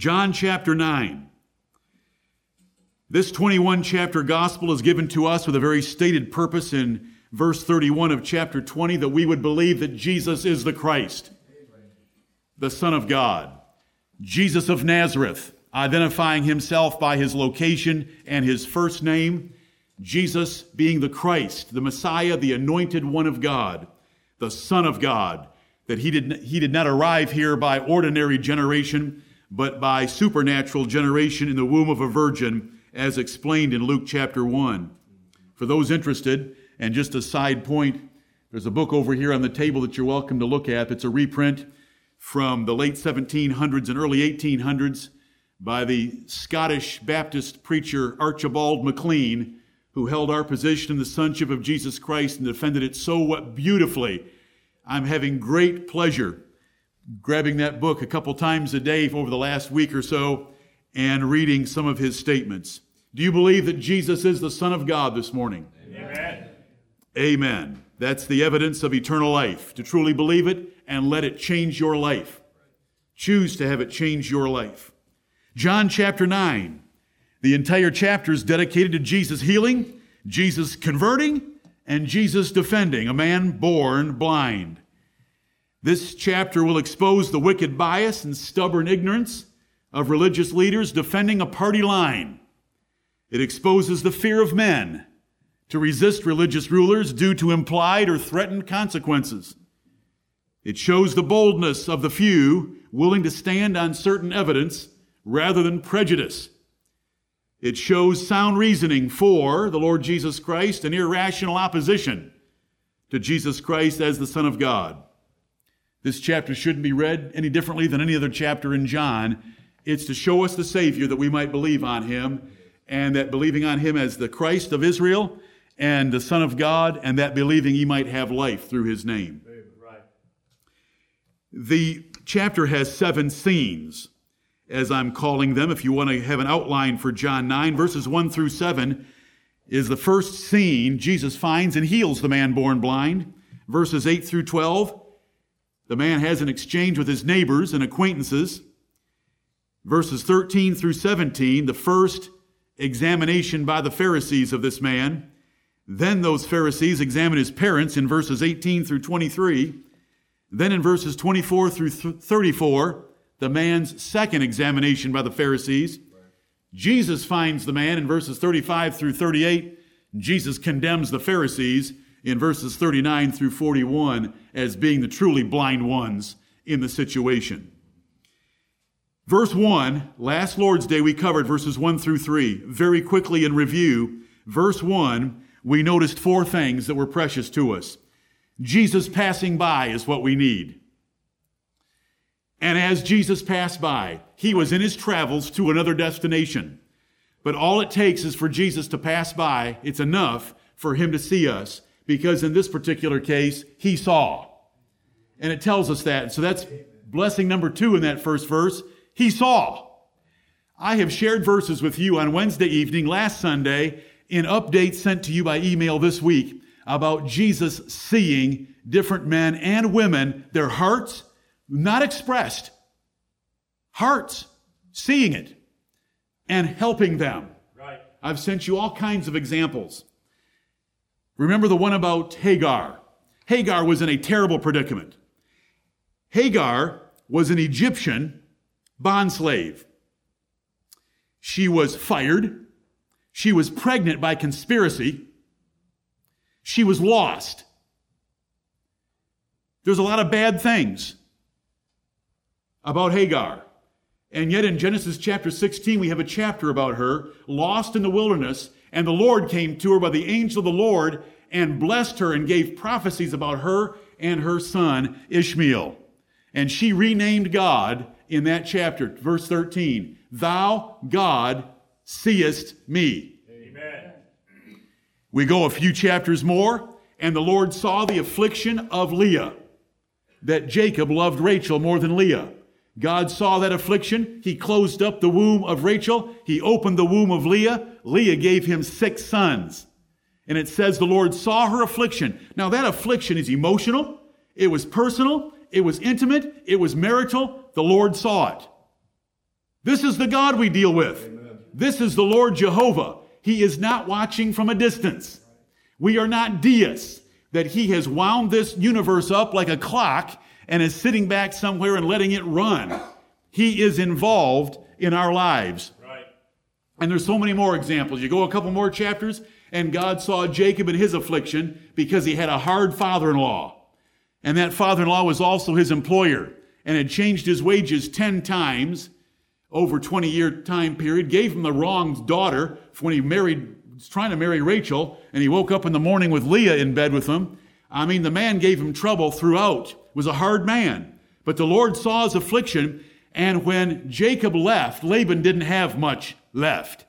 John chapter 9. This 21 chapter gospel is given to us with a very stated purpose in verse 31 of chapter 20 that we would believe that Jesus is the Christ, the Son of God. Jesus of Nazareth, identifying himself by his location and his first name. Jesus being the Christ, the Messiah, the anointed one of God, the Son of God, that he did, he did not arrive here by ordinary generation, but by supernatural generation in the womb of a virgin as explained in Luke chapter 1. For those interested, and just a side point, there's a book over here on the table that you're welcome to look at. It's a reprint from the late 1700s and early 1800s by the Scottish Baptist preacher Archibald MacLean, who held our position in the sonship of Jesus Christ and defended it so beautifully. I'm having great pleasure grabbing that book a couple times a day over the last week or so and reading some of his statements. Do you believe that Jesus is the Son of God this morning? Amen. Amen. That's the evidence of eternal life. To truly believe it and let it change your life. Choose to have it change your life. John chapter 9. The entire chapter is dedicated to Jesus healing, Jesus converting, and Jesus defending a man born blind. This chapter will expose the wicked bias and stubborn ignorance of religious leaders defending a party line. It exposes the fear of men to resist religious rulers due to implied or threatened consequences. It shows the boldness of the few willing to stand on certain evidence rather than prejudice. It shows sound reasoning for the Lord Jesus Christ and irrational opposition to Jesus Christ as the Son of God. This chapter shouldn't be read any differently than any other chapter in John it's to show us the Savior that we might believe on him, and that believing on him as the Christ of Israel and the Son of God, and that believing he might have life through his name. Right. The chapter has seven scenes, as I'm calling them. If you want to have an outline for John 9, verses 1 through 7 is the first scene Jesus finds and heals the man born blind. Verses 8 through 12, the man has an exchange with his neighbors and acquaintances verses 13 through 17, the first examination by the Pharisees of this man. Then those Pharisees examine his parents in verses 18 through 23. Then in verses 24 through 34, the man's second examination by the Pharisees. Jesus finds the man in verses 35 through 38. Jesus condemns the Pharisees in verses 39 through 41 as being the truly blind ones in the situation. Verse 1, last Lord's Day, we covered verses 1 through 3. Very quickly in review, verse 1, we noticed four things that were precious to us. Jesus passing by is what we need. And as Jesus passed by, he was in his travels to another destination. But all it takes is for Jesus to pass by. It's enough for him to see us because in this particular case, he saw. And it tells us that. So that's blessing number two in that first verse he saw. I have shared verses with you on Wednesday evening, last Sunday, in updates sent to you by email this week about Jesus seeing different men and women, their hearts not expressed, hearts seeing it and helping them. Right. I've sent you all kinds of examples. Remember the one about Hagar. Hagar was in a terrible predicament. Hagar was an Egyptian bondslave. She was fired. She was pregnant by conspiracy. She was lost. There's a lot of bad things about Hagar. And yet in Genesis chapter 16, we have a chapter about her, lost in the wilderness, and the Lord came to her by the angel of the Lord and blessed her and gave prophecies about her and her son Ishmael. And she renamed God in that chapter, verse 13. Thou, God, seest me. Amen. We go a few chapters more, and the Lord saw the affliction of Leah, that Jacob loved Rachel more than Leah. God saw that affliction. He closed up the womb of Rachel. He opened the womb of Leah. Leah gave him six sons. And it says the Lord saw her affliction. Now that affliction is emotional. It was personal. It was intimate. It was marital. The Lord saw it. This is the God we deal with. Amen. This is the Lord Jehovah. He is not watching from a distance. We are not deists, that He has wound this universe up like a clock and is sitting back somewhere and letting it run. He is involved in our lives. Right. And there's so many more examples. You go a couple more chapters, and God saw Jacob in his affliction because he had a hard father in law. And that father in law was also his employer and had changed his wages 10 times over 20 year time period, gave him the wrong daughter when he married, was trying to marry Rachel, and he woke up in the morning with Leah in bed with him. I mean, the man gave him trouble throughout, was a hard man. But the Lord saw his affliction, and when Jacob left, Laban didn't have much left.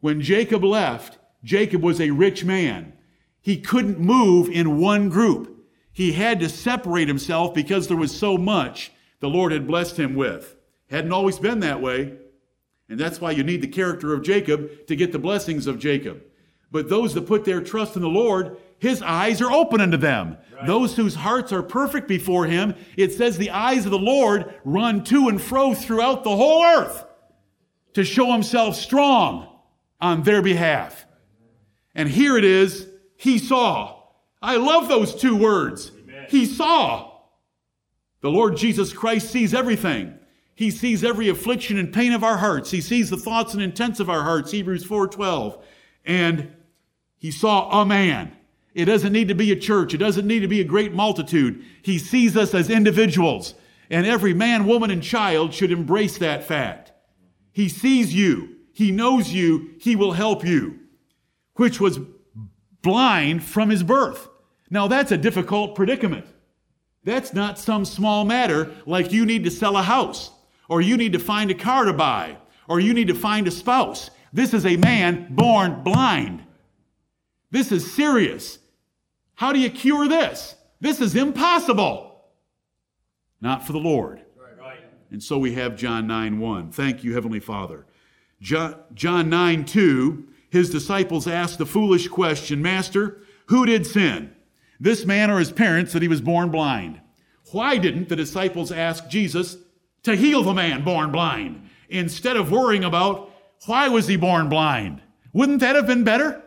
When Jacob left, Jacob was a rich man. He couldn't move in one group. He had to separate himself because there was so much the Lord had blessed him with. Hadn't always been that way. And that's why you need the character of Jacob to get the blessings of Jacob. But those that put their trust in the Lord, his eyes are open unto them. Right. Those whose hearts are perfect before him, it says the eyes of the Lord run to and fro throughout the whole earth to show himself strong on their behalf. And here it is, he saw. I love those two words. Amen. He saw. The Lord Jesus Christ sees everything. He sees every affliction and pain of our hearts. He sees the thoughts and intents of our hearts, Hebrews 4:12. And he saw a man. It doesn't need to be a church. It doesn't need to be a great multitude. He sees us as individuals. And every man, woman, and child should embrace that fact. He sees you. He knows you. He will help you. Which was blind from his birth. Now that's a difficult predicament. That's not some small matter like you need to sell a house or you need to find a car to buy, or you need to find a spouse. This is a man born blind. This is serious. How do you cure this? This is impossible. Not for the Lord. And so we have John 9 1. Thank you, Heavenly Father. John, John 9 2, his disciples asked the foolish question Master, who did sin? This man or his parents that he was born blind? Why didn't the disciples ask Jesus, to heal the man born blind instead of worrying about why was he born blind? Wouldn't that have been better?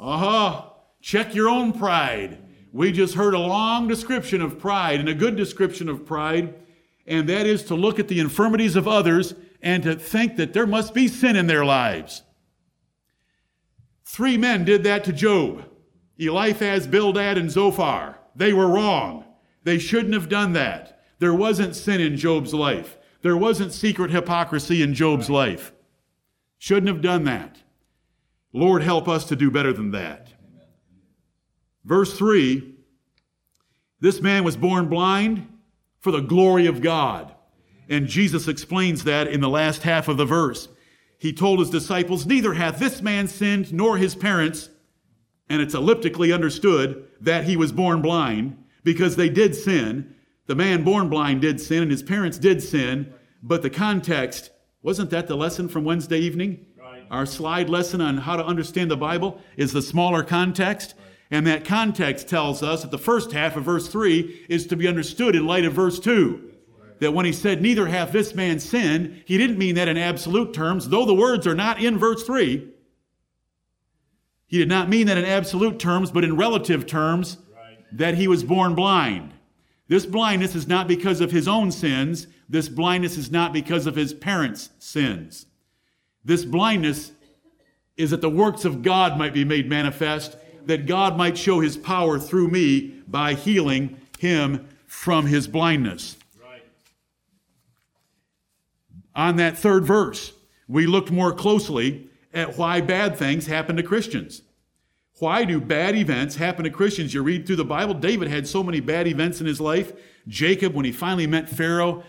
Uh-huh. Check your own pride. We just heard a long description of pride and a good description of pride, and that is to look at the infirmities of others and to think that there must be sin in their lives. Three men did that to Job Eliphaz, Bildad, and Zophar. They were wrong. They shouldn't have done that. There wasn't sin in Job's life. There wasn't secret hypocrisy in Job's life. Shouldn't have done that. Lord, help us to do better than that. Verse 3 This man was born blind for the glory of God. And Jesus explains that in the last half of the verse. He told his disciples, Neither hath this man sinned nor his parents. And it's elliptically understood that he was born blind because they did sin. The man born blind did sin and his parents did sin, but the context wasn't that the lesson from Wednesday evening? Our slide lesson on how to understand the Bible is the smaller context. And that context tells us that the first half of verse 3 is to be understood in light of verse 2. That when he said, Neither hath this man sinned, he didn't mean that in absolute terms, though the words are not in verse 3. He did not mean that in absolute terms, but in relative terms, that he was born blind. This blindness is not because of his own sins. This blindness is not because of his parents' sins. This blindness is that the works of God might be made manifest, that God might show his power through me by healing him from his blindness. Right. On that third verse, we looked more closely at why bad things happen to Christians. Why do bad events happen to Christians? You read through the Bible, David had so many bad events in his life. Jacob, when he finally met Pharaoh,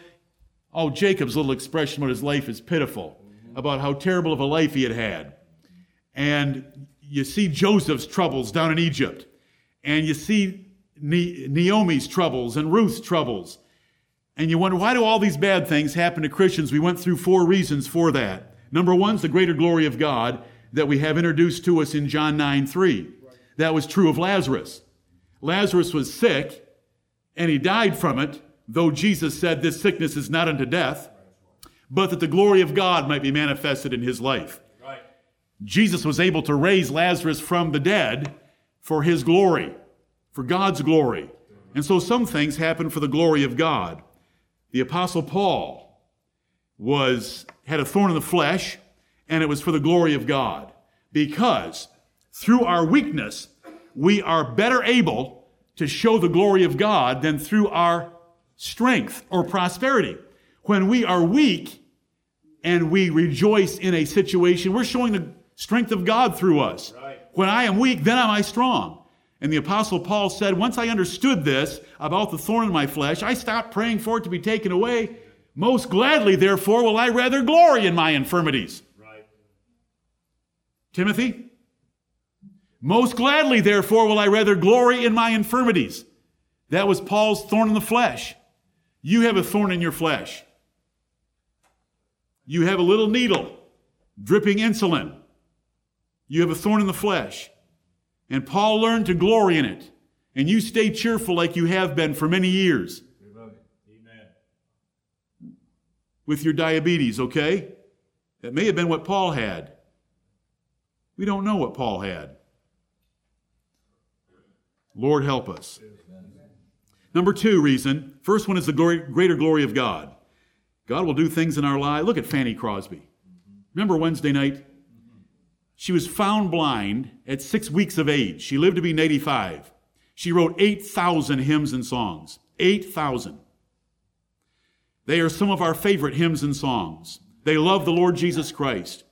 oh, Jacob's little expression about his life is pitiful, about how terrible of a life he had had. And you see Joseph's troubles down in Egypt, and you see Naomi's troubles and Ruth's troubles. And you wonder, why do all these bad things happen to Christians? We went through four reasons for that. Number one is the greater glory of God that we have introduced to us in John 9 3. That was true of Lazarus. Lazarus was sick and he died from it, though Jesus said this sickness is not unto death. But that the glory of God might be manifested in his life. Right. Jesus was able to raise Lazarus from the dead for his glory, for God's glory. And so some things happen for the glory of God. The apostle Paul was had a thorn in the flesh and it was for the glory of God because through our weakness we are better able to show the glory of God than through our strength or prosperity. When we are weak and we rejoice in a situation, we're showing the strength of God through us. Right. When I am weak, then am I strong. And the apostle Paul said, once I understood this about the thorn in my flesh, I stopped praying for it to be taken away. Most gladly, therefore, will I rather glory in my infirmities. Right. Timothy? Most gladly, therefore, will I rather glory in my infirmities. That was Paul's thorn in the flesh. You have a thorn in your flesh. You have a little needle dripping insulin. You have a thorn in the flesh. And Paul learned to glory in it. And you stay cheerful like you have been for many years Amen. with your diabetes, okay? That may have been what Paul had. We don't know what Paul had. Lord help us. Number two reason. First one is the glory, greater glory of God. God will do things in our lives. Look at Fanny Crosby. Remember Wednesday night? She was found blind at six weeks of age. She lived to be 85. She wrote 8,000 hymns and songs. 8,000. They are some of our favorite hymns and songs. They love the Lord Jesus Christ.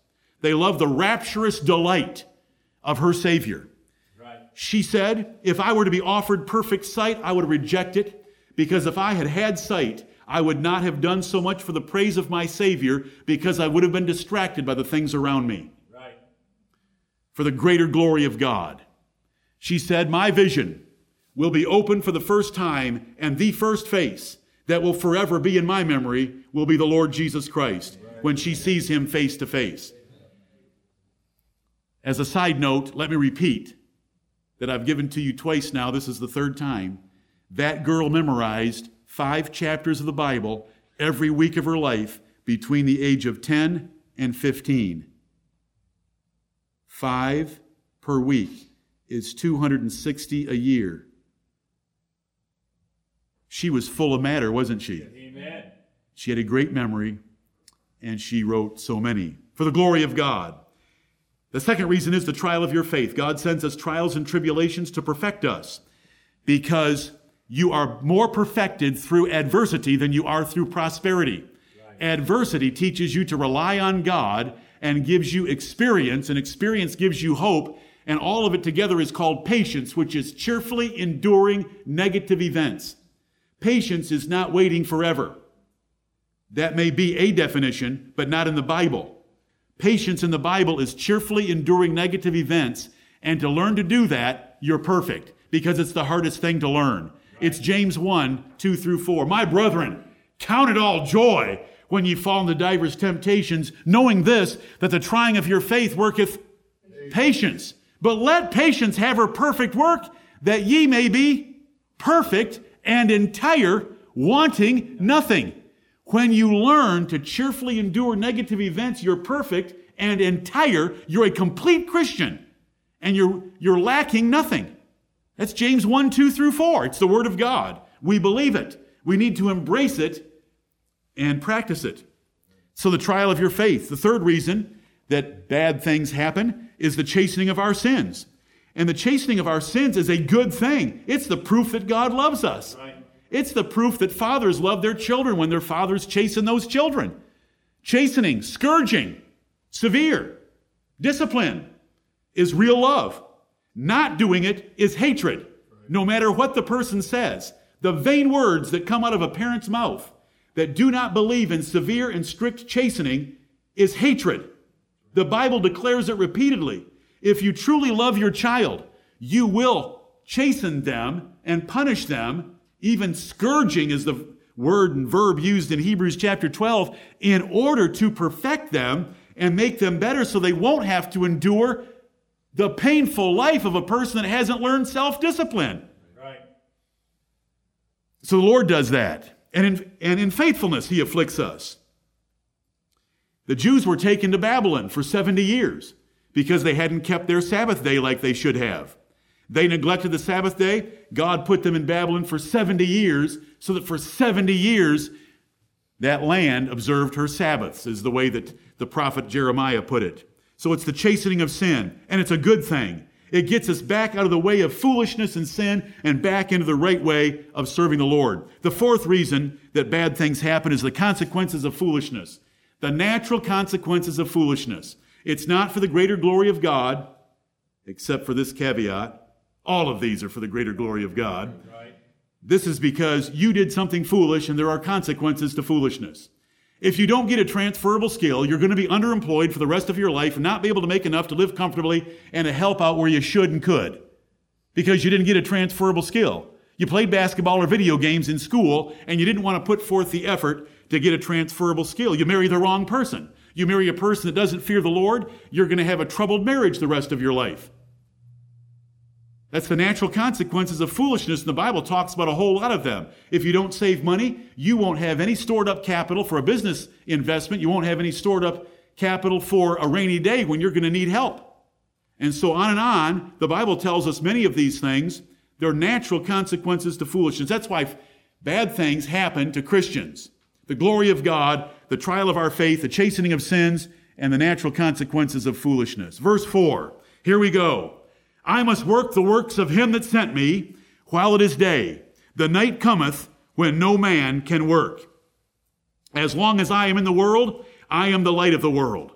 They love the rapturous delight of her Savior. Right. She said, If I were to be offered perfect sight, I would reject it, because if I had had sight, I would not have done so much for the praise of my Savior, because I would have been distracted by the things around me, Right. for the greater glory of God. She said, My vision will be open for the first time, and the first face that will forever be in my memory will be the Lord Jesus Christ when she sees him face to face. As a side note, let me repeat that I've given to you twice now. This is the third time. That girl memorized five chapters of the Bible every week of her life between the age of 10 and 15. Five per week is 260 a year. She was full of matter, wasn't she? Amen. She had a great memory, and she wrote so many. For the glory of God. The second reason is the trial of your faith. God sends us trials and tribulations to perfect us because you are more perfected through adversity than you are through prosperity. Adversity teaches you to rely on God and gives you experience, and experience gives you hope, and all of it together is called patience, which is cheerfully enduring negative events. Patience is not waiting forever. That may be a definition, but not in the Bible. Patience in the Bible is cheerfully enduring negative events, and to learn to do that, you're perfect because it's the hardest thing to learn. It's James 1 2 through 4. My brethren, count it all joy when ye fall into divers temptations, knowing this, that the trying of your faith worketh patience. But let patience have her perfect work, that ye may be perfect and entire, wanting nothing. When you learn to cheerfully endure negative events, you're perfect and entire. You're a complete Christian and you're, you're lacking nothing. That's James 1, 2 through 4. It's the Word of God. We believe it. We need to embrace it and practice it. So, the trial of your faith. The third reason that bad things happen is the chastening of our sins. And the chastening of our sins is a good thing. It's the proof that God loves us. Right. It's the proof that fathers love their children when their fathers chasten those children. Chastening, scourging, severe, discipline is real love. Not doing it is hatred, no matter what the person says. The vain words that come out of a parent's mouth that do not believe in severe and strict chastening is hatred. The Bible declares it repeatedly. If you truly love your child, you will chasten them and punish them. Even scourging is the word and verb used in Hebrews chapter 12 in order to perfect them and make them better so they won't have to endure the painful life of a person that hasn't learned self discipline. Right. So the Lord does that. And in, and in faithfulness, He afflicts us. The Jews were taken to Babylon for 70 years because they hadn't kept their Sabbath day like they should have. They neglected the Sabbath day. God put them in Babylon for 70 years so that for 70 years that land observed her Sabbaths, is the way that the prophet Jeremiah put it. So it's the chastening of sin, and it's a good thing. It gets us back out of the way of foolishness and sin and back into the right way of serving the Lord. The fourth reason that bad things happen is the consequences of foolishness. The natural consequences of foolishness. It's not for the greater glory of God, except for this caveat. All of these are for the greater glory of God. This is because you did something foolish and there are consequences to foolishness. If you don't get a transferable skill, you're going to be underemployed for the rest of your life and not be able to make enough to live comfortably and to help out where you should and could because you didn't get a transferable skill. You played basketball or video games in school and you didn't want to put forth the effort to get a transferable skill. You marry the wrong person. You marry a person that doesn't fear the Lord, you're going to have a troubled marriage the rest of your life. That's the natural consequences of foolishness, and the Bible talks about a whole lot of them. If you don't save money, you won't have any stored up capital for a business investment. You won't have any stored up capital for a rainy day when you're going to need help. And so on and on, the Bible tells us many of these things. They're natural consequences to foolishness. That's why bad things happen to Christians. The glory of God, the trial of our faith, the chastening of sins, and the natural consequences of foolishness. Verse 4. Here we go. I must work the works of him that sent me while it is day. The night cometh when no man can work. As long as I am in the world, I am the light of the world.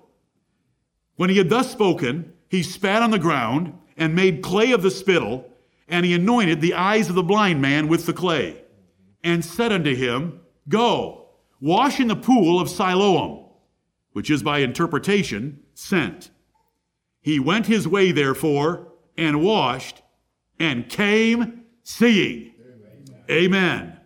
When he had thus spoken, he spat on the ground and made clay of the spittle, and he anointed the eyes of the blind man with the clay, and said unto him, Go, wash in the pool of Siloam, which is by interpretation sent. He went his way, therefore, and washed and came seeing. Amen. Amen.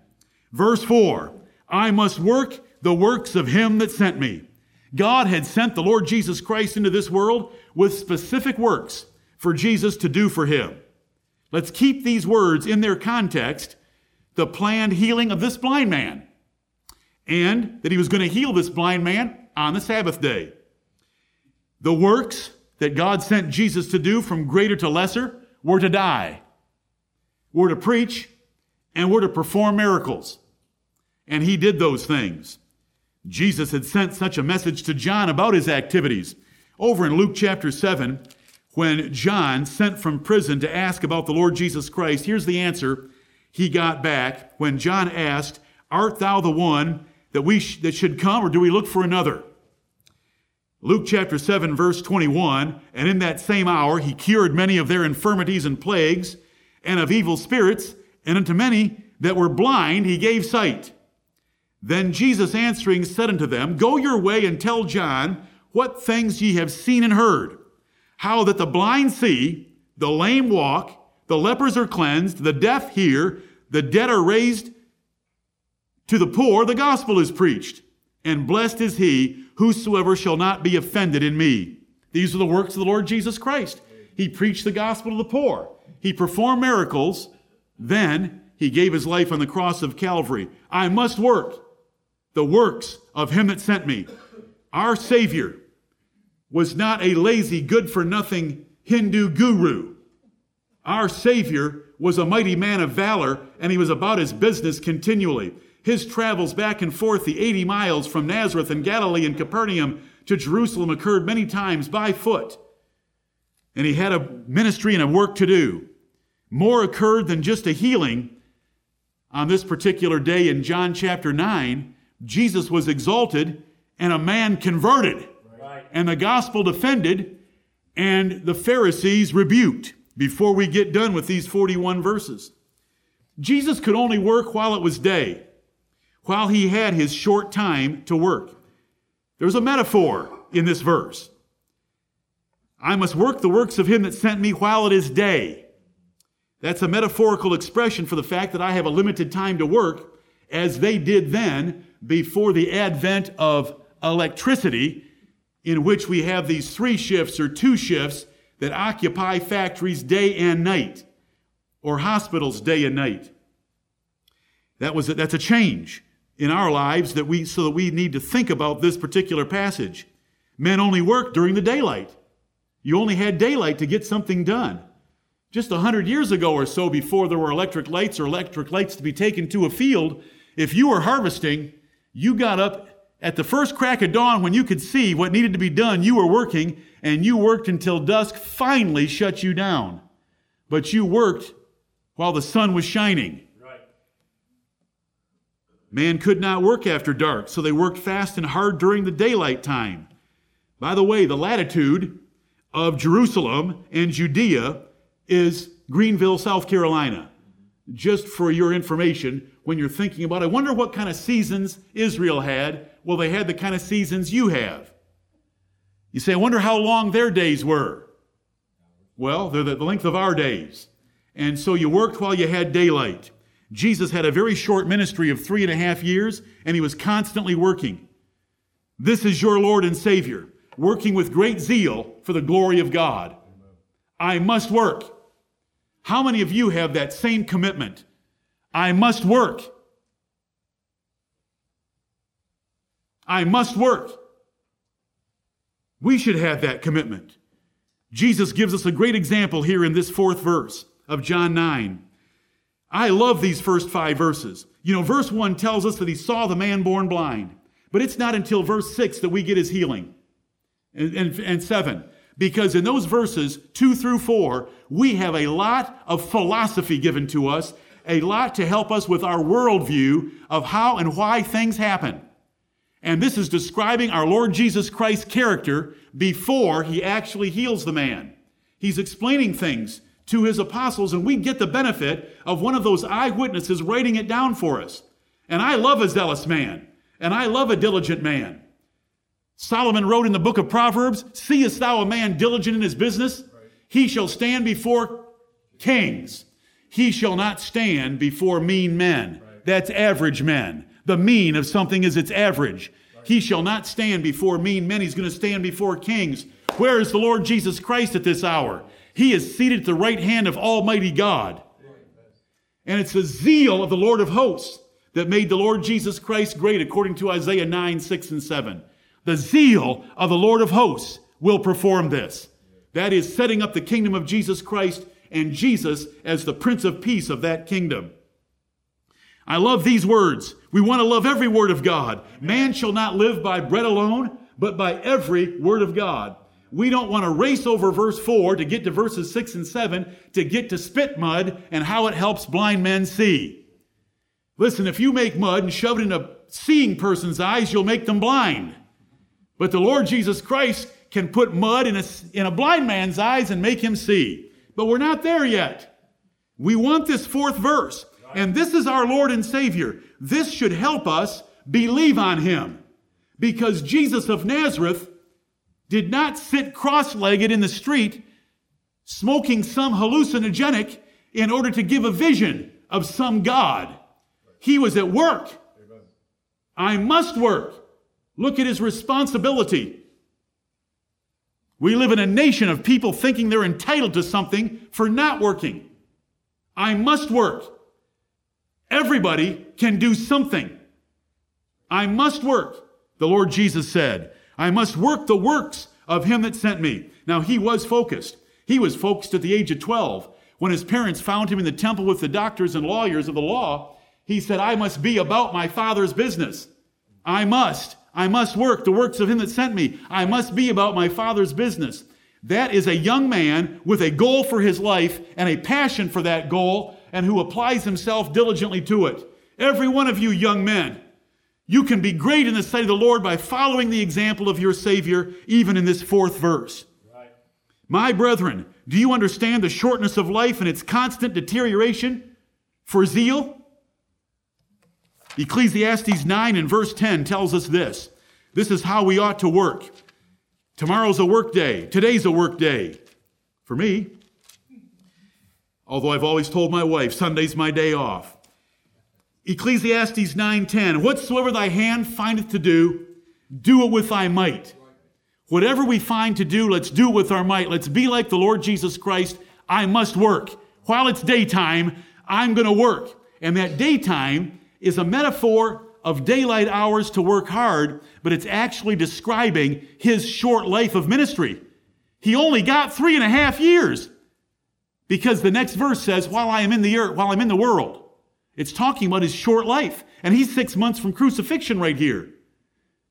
Verse 4 I must work the works of him that sent me. God had sent the Lord Jesus Christ into this world with specific works for Jesus to do for him. Let's keep these words in their context the planned healing of this blind man, and that he was going to heal this blind man on the Sabbath day. The works that God sent Jesus to do from greater to lesser were to die, were to preach, and were to perform miracles. And he did those things. Jesus had sent such a message to John about his activities. Over in Luke chapter 7, when John sent from prison to ask about the Lord Jesus Christ, here's the answer he got back when John asked, Art thou the one that we sh- that should come, or do we look for another? Luke chapter 7, verse 21, and in that same hour he cured many of their infirmities and plagues, and of evil spirits, and unto many that were blind he gave sight. Then Jesus answering said unto them, Go your way and tell John what things ye have seen and heard, how that the blind see, the lame walk, the lepers are cleansed, the deaf hear, the dead are raised, to the poor the gospel is preached, and blessed is he Whosoever shall not be offended in me. These are the works of the Lord Jesus Christ. He preached the gospel to the poor. He performed miracles. Then he gave his life on the cross of Calvary. I must work the works of him that sent me. Our Savior was not a lazy, good for nothing Hindu guru. Our Savior was a mighty man of valor, and he was about his business continually. His travels back and forth the 80 miles from Nazareth and Galilee and Capernaum to Jerusalem occurred many times by foot. And he had a ministry and a work to do. More occurred than just a healing. On this particular day in John chapter 9, Jesus was exalted and a man converted, right. and the gospel defended, and the Pharisees rebuked before we get done with these 41 verses. Jesus could only work while it was day while he had his short time to work. There's a metaphor in this verse. I must work the works of him that sent me while it is day. That's a metaphorical expression for the fact that I have a limited time to work, as they did then before the advent of electricity, in which we have these three shifts or two shifts that occupy factories day and night, or hospitals day and night. That was a, that's a change in our lives that we so that we need to think about this particular passage. Men only worked during the daylight. You only had daylight to get something done. Just a hundred years ago or so, before there were electric lights or electric lights to be taken to a field, if you were harvesting, you got up at the first crack of dawn when you could see what needed to be done. You were working, and you worked until dusk finally shut you down. But you worked while the sun was shining. Man could not work after dark, so they worked fast and hard during the daylight time. By the way, the latitude of Jerusalem and Judea is Greenville, South Carolina. Just for your information, when you're thinking about, I wonder what kind of seasons Israel had. Well, they had the kind of seasons you have. You say, I wonder how long their days were. Well, they're the length of our days. And so you worked while you had daylight. Jesus had a very short ministry of three and a half years, and he was constantly working. This is your Lord and Savior, working with great zeal for the glory of God. I must work. How many of you have that same commitment? I must work. I must work. We should have that commitment. Jesus gives us a great example here in this fourth verse of John 9. I love these first five verses. You know, verse 1 tells us that he saw the man born blind, but it's not until verse 6 that we get his healing. And, and, and 7. Because in those verses, 2 through 4, we have a lot of philosophy given to us, a lot to help us with our worldview of how and why things happen. And this is describing our Lord Jesus Christ's character before he actually heals the man. He's explaining things to his apostles, and we get the benefit of one of those eyewitnesses writing it down for us. And I love a zealous man, and I love a diligent man. Solomon wrote in the book of Proverbs, Seest thou a man diligent in his business? He shall stand before kings. He shall not stand before mean men. That's average men. The mean of something is its average. He shall not stand before mean men. He's going to stand before kings. Where is the Lord Jesus Christ at this hour? He is seated at the right hand of Almighty God. And it's the zeal of the Lord of hosts that made the Lord Jesus Christ great, according to Isaiah 9, 6, and 7. The zeal of the Lord of hosts will perform this. That is setting up the kingdom of Jesus Christ and Jesus as the Prince of Peace of that kingdom. I love these words. We want to love every word of God. Man shall not live by bread alone, but by every word of God. We don't want to race over verse 4 to get to verses 6 and 7 to get to spit mud and how it helps blind men see. Listen, if you make mud and shove it in a seeing person's eyes, you'll make them blind. But the Lord Jesus Christ can put mud in a, in a blind man's eyes and make him see. But we're not there yet. We want this fourth verse. And this is our Lord and Savior. This should help us believe on him. Because Jesus of Nazareth did not sit cross legged in the street smoking some hallucinogenic in order to give a vision of some God. He was at work. I must work. Look at his responsibility. We live in a nation of people thinking they're entitled to something for not working. I must work. Everybody can do something. I must work, the Lord Jesus said. I must work the works of him that sent me. Now he was focused. He was focused at the age of 12. When his parents found him in the temple with the doctors and lawyers of the law, he said, I must be about my father's business. I must. I must work the works of him that sent me. I must be about my father's business. That is a young man with a goal for his life and a passion for that goal and who applies himself diligently to it. Every one of you young men, you can be great in the sight of the Lord by following the example of your Savior, even in this fourth verse. Right. My brethren, do you understand the shortness of life and its constant deterioration for zeal? Ecclesiastes 9 and verse 10 tells us this. This is how we ought to work. Tomorrow's a work day. Today's a work day. For me. Although I've always told my wife, Sunday's my day off. Ecclesiastes 9:10 Whatsoever thy hand findeth to do do it with thy might. Whatever we find to do, let's do it with our might. Let's be like the Lord Jesus Christ. I must work. While it's daytime, I'm going to work. And that daytime is a metaphor of daylight hours to work hard, but it's actually describing his short life of ministry. He only got three and a half years because the next verse says, while I am in the earth, while I'm in the world. It's talking about his short life. And he's six months from crucifixion right here.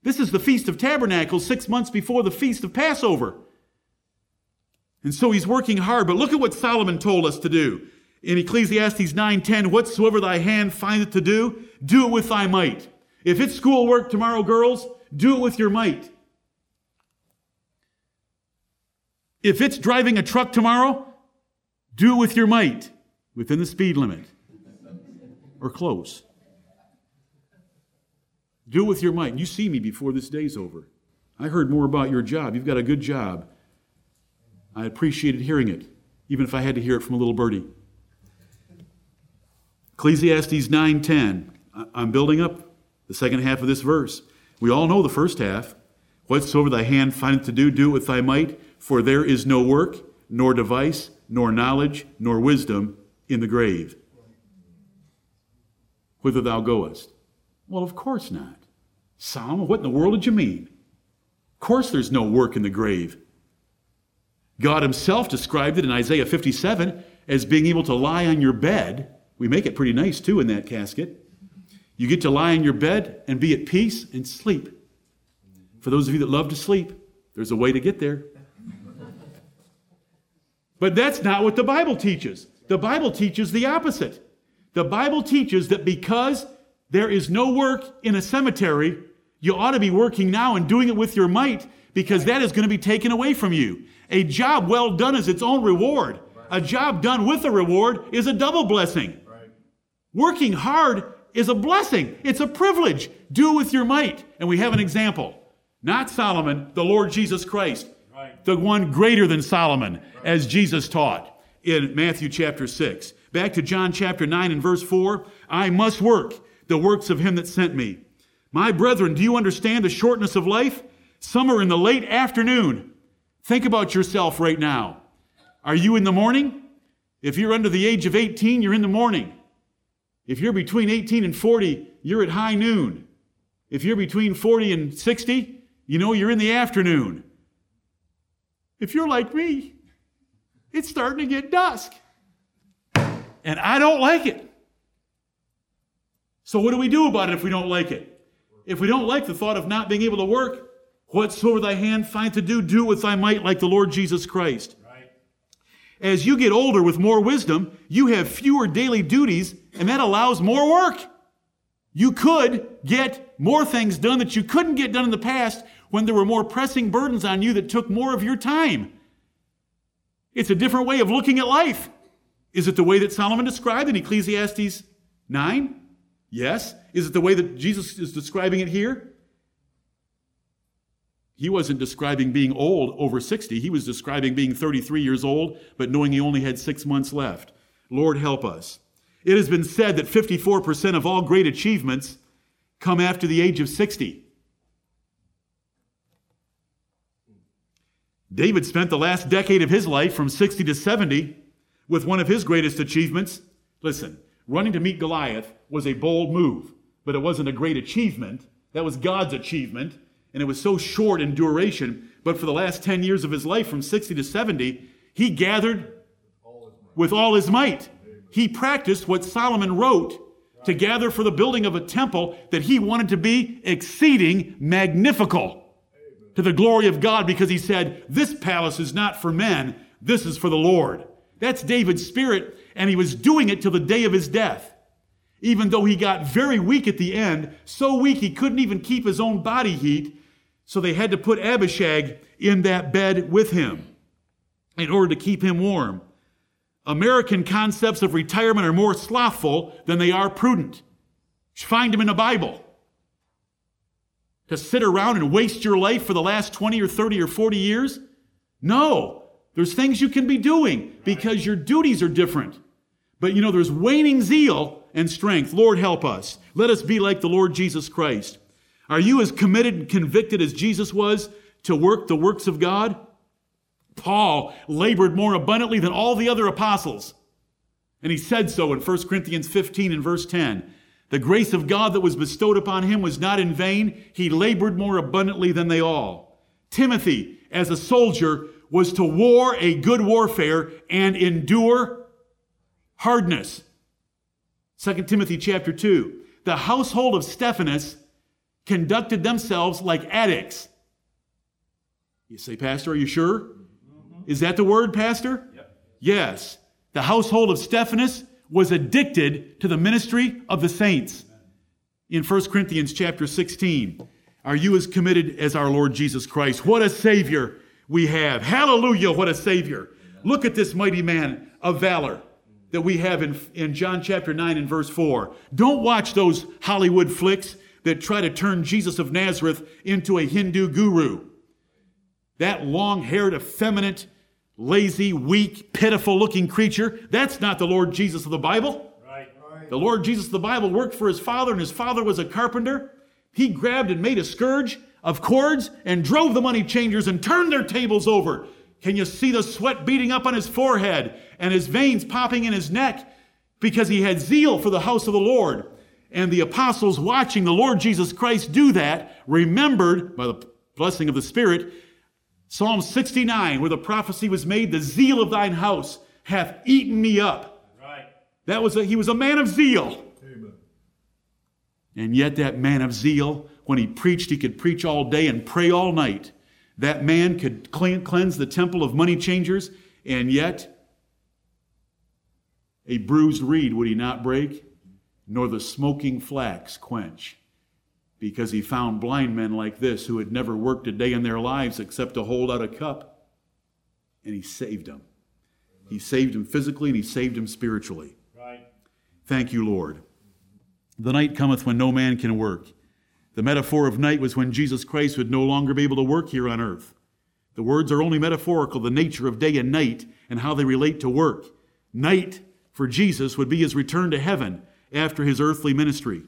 This is the Feast of Tabernacles, six months before the Feast of Passover. And so he's working hard. But look at what Solomon told us to do. In Ecclesiastes 9:10, whatsoever thy hand findeth to do, do it with thy might. If it's schoolwork tomorrow, girls, do it with your might. If it's driving a truck tomorrow, do it with your might, within the speed limit or close. Do it with your might. You see me before this day's over. I heard more about your job. You've got a good job. I appreciated hearing it, even if I had to hear it from a little birdie. Ecclesiastes 9:10. I'm building up the second half of this verse. We all know the first half. Whatsoever thy hand findeth to do, do it with thy might, for there is no work, nor device, nor knowledge, nor wisdom in the grave whither thou goest. Well, of course not. Solomon, what in the world did you mean? Of course there's no work in the grave. God himself described it in Isaiah 57 as being able to lie on your bed. We make it pretty nice too in that casket. You get to lie on your bed and be at peace and sleep. For those of you that love to sleep, there's a way to get there. But that's not what the Bible teaches. The Bible teaches the opposite. The Bible teaches that because there is no work in a cemetery, you ought to be working now and doing it with your might because that is going to be taken away from you. A job well done is its own reward. A job done with a reward is a double blessing. Working hard is a blessing. It's a privilege. Do with your might. And we have an example. Not Solomon, the Lord Jesus Christ. The one greater than Solomon, as Jesus taught in Matthew chapter 6. Back to John chapter 9 and verse 4 I must work the works of him that sent me. My brethren, do you understand the shortness of life? Some are in the late afternoon. Think about yourself right now. Are you in the morning? If you're under the age of 18, you're in the morning. If you're between 18 and 40, you're at high noon. If you're between 40 and 60, you know you're in the afternoon. If you're like me, it's starting to get dusk. And I don't like it. So, what do we do about it if we don't like it? If we don't like the thought of not being able to work, whatsoever thy hand find to do, do it with thy might like the Lord Jesus Christ. Right. As you get older with more wisdom, you have fewer daily duties, and that allows more work. You could get more things done that you couldn't get done in the past when there were more pressing burdens on you that took more of your time. It's a different way of looking at life. Is it the way that Solomon described in Ecclesiastes 9? Yes. Is it the way that Jesus is describing it here? He wasn't describing being old over 60. He was describing being 33 years old, but knowing he only had six months left. Lord, help us. It has been said that 54% of all great achievements come after the age of 60. David spent the last decade of his life from 60 to 70 with one of his greatest achievements. Listen, running to meet Goliath was a bold move, but it wasn't a great achievement. That was God's achievement, and it was so short in duration. But for the last 10 years of his life, from 60 to 70, he gathered with all his might. He practiced what Solomon wrote to gather for the building of a temple that he wanted to be exceeding magnifical to the glory of God because he said, This palace is not for men, this is for the Lord. That's David's spirit, and he was doing it till the day of his death. Even though he got very weak at the end, so weak he couldn't even keep his own body heat, so they had to put Abishag in that bed with him in order to keep him warm. American concepts of retirement are more slothful than they are prudent. Find them in the Bible. To sit around and waste your life for the last 20 or 30 or 40 years? No. There's things you can be doing because your duties are different. But you know, there's waning zeal and strength. Lord, help us. Let us be like the Lord Jesus Christ. Are you as committed and convicted as Jesus was to work the works of God? Paul labored more abundantly than all the other apostles. And he said so in 1 Corinthians 15 and verse 10. The grace of God that was bestowed upon him was not in vain. He labored more abundantly than they all. Timothy, as a soldier, was to war a good warfare and endure hardness. 2 Timothy chapter 2. The household of Stephanas conducted themselves like addicts. You say, Pastor, are you sure? Mm-hmm. Is that the word, Pastor? Yep. Yes. The household of Stephanas was addicted to the ministry of the saints. In 1 Corinthians chapter 16, are you as committed as our Lord Jesus Christ? What a Savior we have. Hallelujah, what a Savior. Look at this mighty man of valor that we have in, in John chapter 9 and verse 4. Don't watch those Hollywood flicks that try to turn Jesus of Nazareth into a Hindu guru. That long haired, effeminate, lazy, weak, pitiful looking creature, that's not the Lord Jesus of the Bible. Right. right. The Lord Jesus of the Bible worked for his father, and his father was a carpenter. He grabbed and made a scourge of cords and drove the money changers and turned their tables over. Can you see the sweat beating up on his forehead and his veins popping in his neck? Because he had zeal for the house of the Lord. And the apostles watching the Lord Jesus Christ do that remembered, by the blessing of the Spirit, Psalm 69, where the prophecy was made, the zeal of thine house hath eaten me up. Right. That was a, he was a man of zeal. Amen. And yet that man of zeal, when he preached, he could preach all day and pray all night. That man could cleanse the temple of money changers, and yet a bruised reed would he not break, nor the smoking flax quench because he found blind men like this who had never worked a day in their lives except to hold out a cup, and he saved them. He saved them physically and he saved them spiritually. Right. Thank you, Lord. The night cometh when no man can work. The metaphor of night was when Jesus Christ would no longer be able to work here on earth. The words are only metaphorical, the nature of day and night and how they relate to work. Night for Jesus would be his return to heaven after his earthly ministry.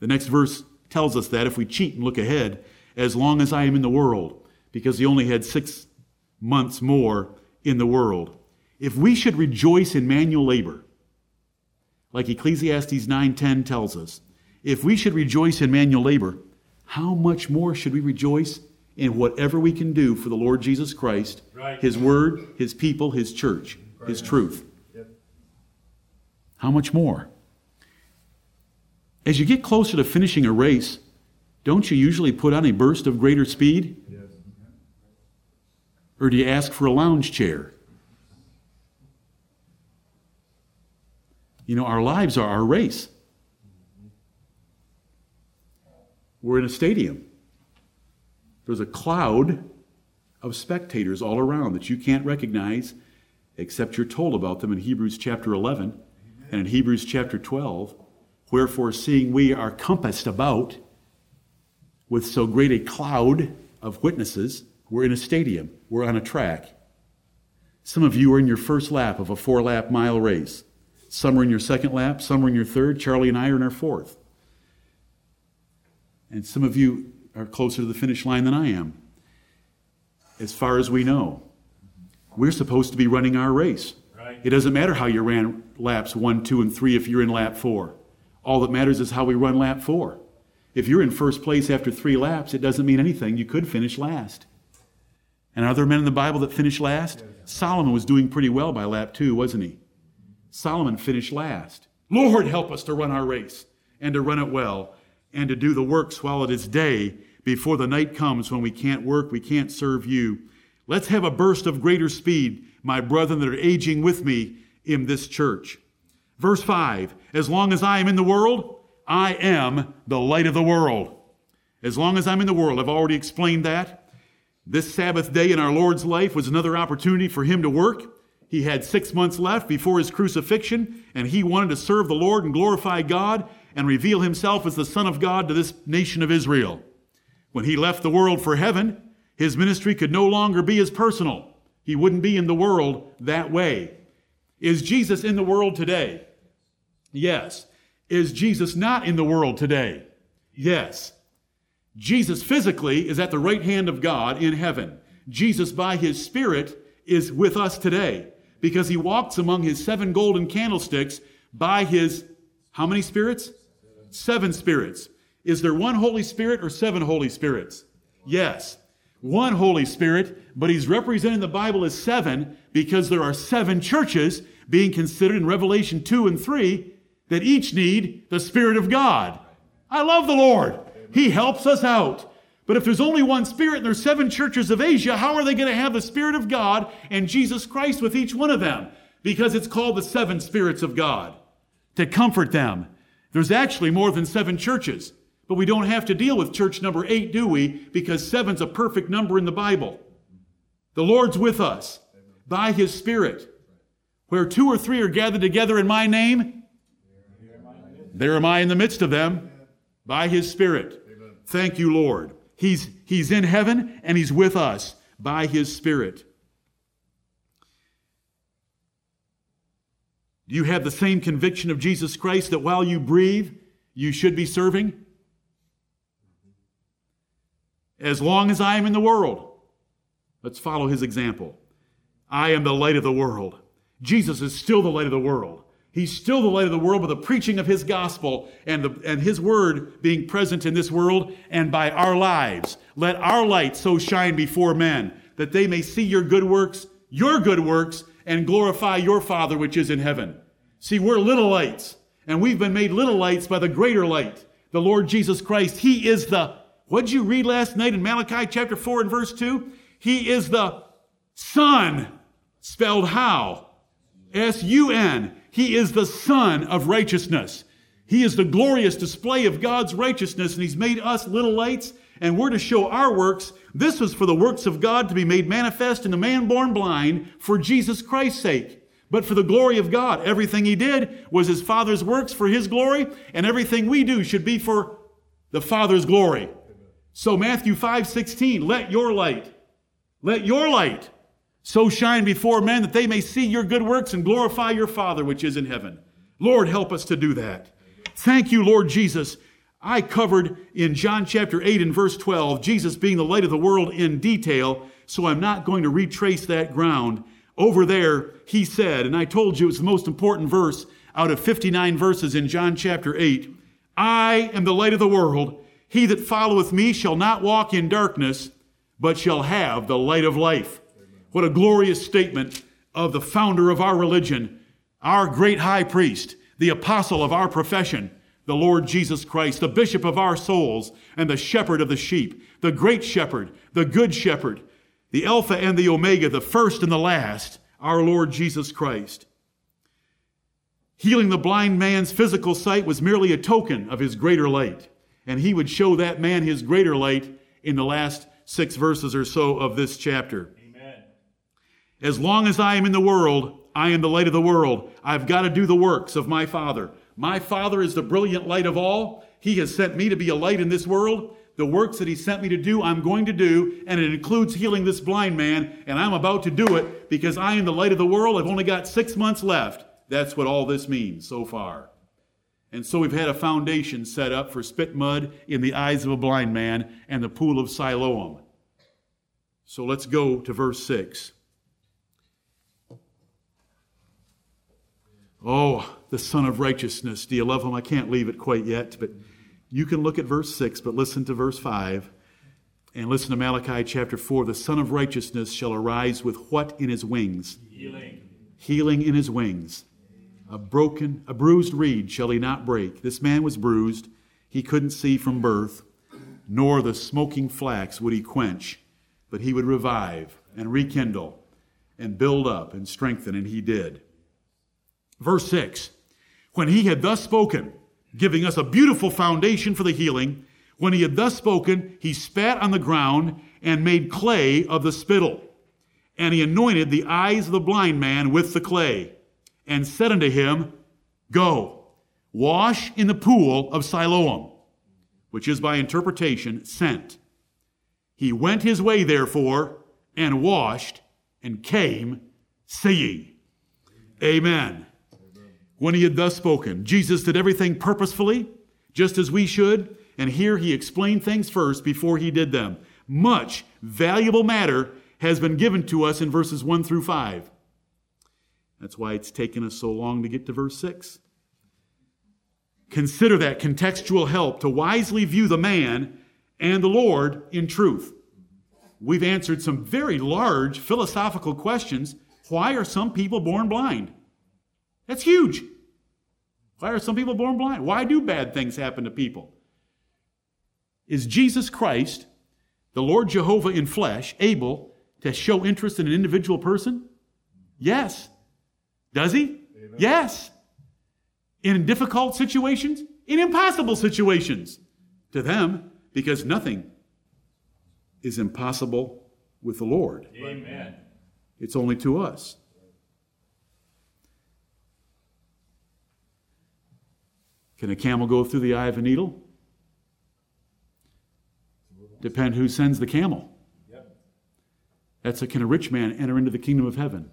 The next verse tells us that if we cheat and look ahead, as long as I am in the world, because he only had six months more in the world. If we should rejoice in manual labor, like Ecclesiastes 9:10 tells us, if we should rejoice in manual labor, how much more should we rejoice in whatever we can do for the Lord Jesus Christ, right. his word, his people, his church, right. his truth? Yep. How much more? As you get closer to finishing a race, don't you usually put on a burst of greater speed? Yes. Or do you ask for a lounge chair? You know, our lives are our race. We're in a stadium. There's a cloud of spectators all around that you can't recognize except you're told about them in Hebrews chapter 11 and in Hebrews chapter 12 Wherefore, seeing we are compassed about with so great a cloud of witnesses, we're in a stadium, we're on a track. Some of you are in your first lap of a four lap mile race. Some are in your second lap, some are in your third. Charlie and I are in our fourth. And some of you are closer to the finish line than I am. As far as we know, we're supposed to be running our race. Right. It doesn't matter how you ran laps one, two, and three if you're in lap four. All that matters is how we run lap four. If you're in first place after three laps, it doesn't mean anything. You could finish last. And are there men in the Bible that finished last? Solomon was doing pretty well by lap two, wasn't he? Solomon finished last. Lord, help us to run our race and to run it well and to do the works while it is day before the night comes when we can't work, we can't serve you. Let's have a burst of greater speed, my brethren that are aging with me in this church. Verse 5 As long as I am in the world, I am the light of the world. As long as I'm in the world, I've already explained that. This Sabbath day in our Lord's life was another opportunity for him to work. He had six months left before his crucifixion, and he wanted to serve the Lord and glorify God and reveal himself as the Son of God to this nation of Israel. When he left the world for heaven, his ministry could no longer be as personal. He wouldn't be in the world that way. Is Jesus in the world today? Yes. Is Jesus not in the world today? Yes. Jesus physically is at the right hand of God in heaven. Jesus, by his Spirit, is with us today because he walks among his seven golden candlesticks by his, how many spirits? Seven spirits. Is there one Holy Spirit or seven Holy Spirits? Yes. One Holy Spirit, but he's representing the Bible as seven because there are seven churches being considered in Revelation 2 and 3 that each need the Spirit of God. I love the Lord. He helps us out. But if there's only one Spirit and there's seven churches of Asia, how are they going to have the Spirit of God and Jesus Christ with each one of them? Because it's called the seven spirits of God to comfort them. There's actually more than seven churches, but we don't have to deal with church number eight, do we? Because seven's a perfect number in the Bible. The Lord's with us by His Spirit. Where two or three are gathered together in my name, there am I in the midst of them by His Spirit. Thank you, Lord. He's, he's in heaven and He's with us by His Spirit. Do you have the same conviction of Jesus Christ that while you breathe, you should be serving? As long as I am in the world, let's follow his example. I am the light of the world. Jesus is still the light of the world. He's still the light of the world by the preaching of his gospel and, the, and his word being present in this world and by our lives. Let our light so shine before men that they may see your good works, your good works, and glorify your Father which is in heaven. See, we're little lights, and we've been made little lights by the greater light, the Lord Jesus Christ. He is the, what'd you read last night in Malachi chapter 4 and verse 2? He is the Son, spelled how? S U N. He is the Sun of righteousness. He is the glorious display of God's righteousness, and He's made us little lights, and we're to show our works. This was for the works of God to be made manifest in the man born blind for Jesus Christ's sake. But for the glory of God, everything He did was His Father's works for His glory, and everything we do should be for the Father's glory. So Matthew 5 16, let your light, let your light so shine before men that they may see your good works and glorify your Father which is in heaven. Lord, help us to do that. Thank you, Lord Jesus. I covered in John chapter 8 and verse 12, Jesus being the light of the world in detail, so I'm not going to retrace that ground. Over there, he said, and I told you it's the most important verse out of 59 verses in John chapter 8 I am the light of the world. He that followeth me shall not walk in darkness, but shall have the light of life. What a glorious statement of the founder of our religion, our great high priest, the apostle of our profession, the Lord Jesus Christ, the bishop of our souls, and the shepherd of the sheep, the great shepherd, the good shepherd, the Alpha and the Omega, the first and the last, our Lord Jesus Christ. Healing the blind man's physical sight was merely a token of his greater light, and he would show that man his greater light in the last six verses or so of this chapter. As long as I am in the world, I am the light of the world. I've got to do the works of my Father. My Father is the brilliant light of all. He has sent me to be a light in this world. The works that He sent me to do, I'm going to do, and it includes healing this blind man, and I'm about to do it because I am the light of the world. I've only got six months left. That's what all this means so far. And so we've had a foundation set up for spit mud in the eyes of a blind man and the pool of Siloam. So let's go to verse 6. Oh, the Sun of Righteousness. Do you love him? I can't leave it quite yet, but you can look at verse 6, but listen to verse 5 and listen to Malachi chapter 4. The Sun of Righteousness shall arise with what in his wings? Healing. Healing in his wings. A broken, a bruised reed shall he not break. This man was bruised. He couldn't see from birth, nor the smoking flax would he quench, but he would revive and rekindle and build up and strengthen, and he did. Verse 6 When he had thus spoken, giving us a beautiful foundation for the healing, when he had thus spoken, he spat on the ground and made clay of the spittle. And he anointed the eyes of the blind man with the clay, and said unto him, Go, wash in the pool of Siloam, which is by interpretation sent. He went his way, therefore, and washed, and came seeing. Amen when he had thus spoken. Jesus did everything purposefully, just as we should, and here he explained things first before he did them. Much valuable matter has been given to us in verses 1 through 5. That's why it's taken us so long to get to verse 6. Consider that contextual help to wisely view the man and the Lord in truth. We've answered some very large philosophical questions. Why are some people born blind? That's huge. Why are some people born blind? Why do bad things happen to people? Is Jesus Christ, the Lord Jehovah in flesh, able to show interest in an individual person? Yes. Does he? Amen. Yes. In difficult situations? In impossible situations. To them, because nothing is impossible with the Lord. Amen. It's only to us. Can a camel go through the eye of a needle? Depend who sends the camel. That's a, can a rich man enter into the kingdom of heaven?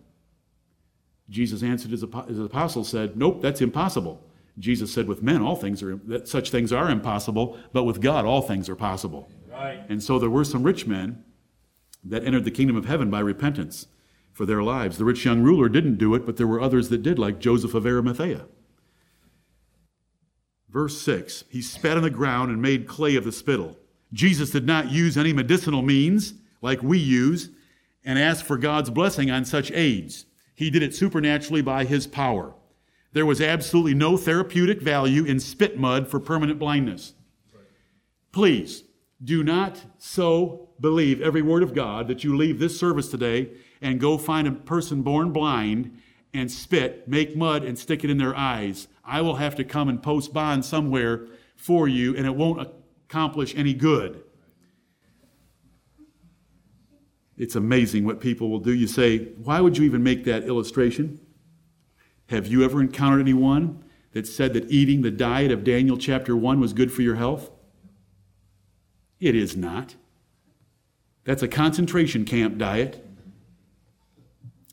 Jesus answered his, his apostles said, Nope, that's impossible. Jesus said, With men, all things are that such things are impossible, but with God, all things are possible. Right. And so there were some rich men that entered the kingdom of heaven by repentance for their lives. The rich young ruler didn't do it, but there were others that did, like Joseph of Arimathea. Verse 6 He spat on the ground and made clay of the spittle. Jesus did not use any medicinal means like we use and ask for God's blessing on such aids. He did it supernaturally by his power. There was absolutely no therapeutic value in spit mud for permanent blindness. Please do not so believe every word of God that you leave this service today and go find a person born blind and spit, make mud, and stick it in their eyes. I will have to come and post bond somewhere for you, and it won't accomplish any good. It's amazing what people will do. You say, Why would you even make that illustration? Have you ever encountered anyone that said that eating the diet of Daniel chapter 1 was good for your health? It is not. That's a concentration camp diet.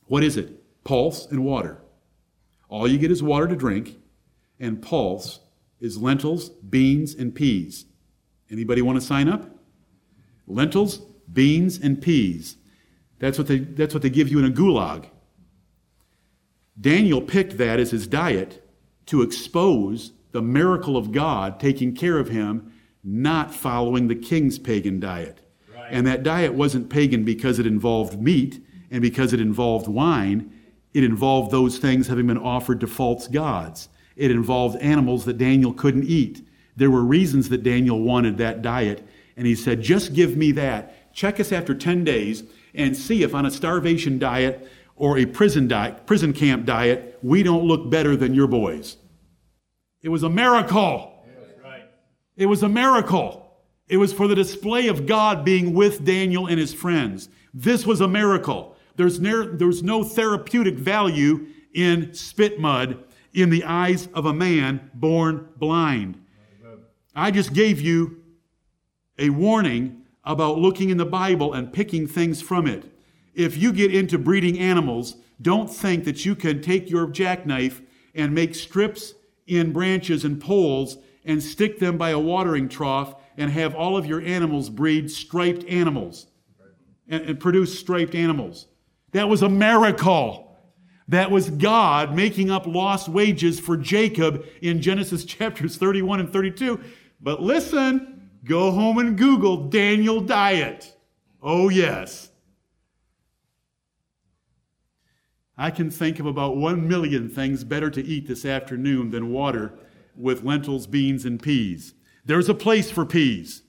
What is it? Pulse and water. All you get is water to drink, and pulse is lentils, beans, and peas. Anybody want to sign up? Lentils, beans, and peas. That's what they, that's what they give you in a gulag. Daniel picked that as his diet to expose the miracle of God taking care of him, not following the king's pagan diet. Right. And that diet wasn't pagan because it involved meat and because it involved wine. It involved those things having been offered to false gods. It involved animals that Daniel couldn't eat. There were reasons that Daniel wanted that diet. And he said, just give me that. Check us after 10 days and see if on a starvation diet or a prison diet, prison camp diet, we don't look better than your boys. It was a miracle. It was a miracle. It was for the display of God being with Daniel and his friends. This was a miracle. There's, ne- there's no therapeutic value in spit mud in the eyes of a man born blind. I just gave you a warning about looking in the Bible and picking things from it if you get into breeding animals, don't think that you can take your jackknife and make strips in branches and poles and stick them by a watering trough and have all of your animals breed striped animals and, and produce striped animals. That was a miracle. That was God making up lost wages for Jacob in Genesis chapters 31 and 32. But listen, go home and Google Daniel diet. Oh, yes. I can think of about one million things better to eat this afternoon than water with lentils, beans, and peas. There's a place for peas.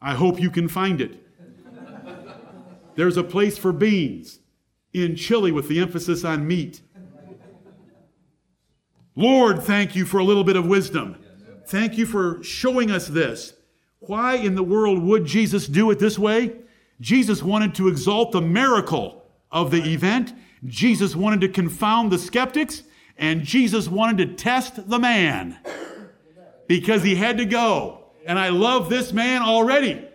I hope you can find it. There's a place for beans in chili with the emphasis on meat. Lord, thank you for a little bit of wisdom. Thank you for showing us this. Why in the world would Jesus do it this way? Jesus wanted to exalt the miracle of the event. Jesus wanted to confound the skeptics, and Jesus wanted to test the man because he had to go. And I love this man already.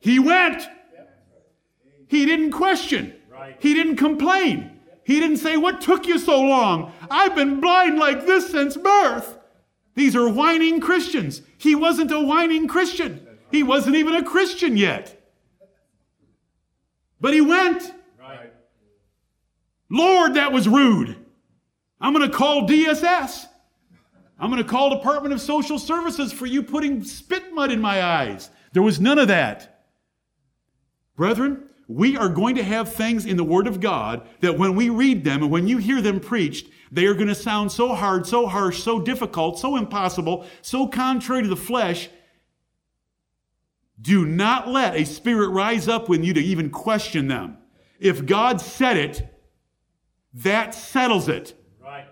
He went. He didn't question. He didn't complain. He didn't say, What took you so long? I've been blind like this since birth. These are whining Christians. He wasn't a whining Christian. He wasn't even a Christian yet. But he went. Lord, that was rude. I'm going to call DSS. I'm going to call Department of Social Services for you putting spit mud in my eyes. There was none of that. Brethren, we are going to have things in the Word of God that when we read them and when you hear them preached, they are going to sound so hard, so harsh, so difficult, so impossible, so contrary to the flesh. Do not let a spirit rise up in you to even question them. If God said it, that settles it. Right.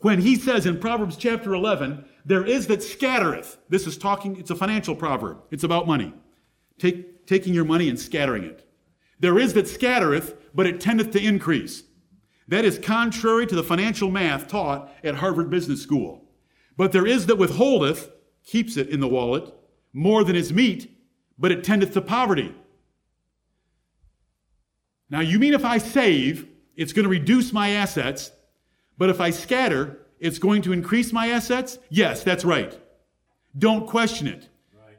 When he says in Proverbs chapter 11, there is that scattereth. This is talking, it's a financial proverb. It's about money. Take, taking your money and scattering it. There is that scattereth, but it tendeth to increase. That is contrary to the financial math taught at Harvard Business School. But there is that withholdeth, keeps it in the wallet, more than is meet, but it tendeth to poverty. Now, you mean if I save, it's going to reduce my assets, but if I scatter, it's going to increase my assets? Yes, that's right. Don't question it.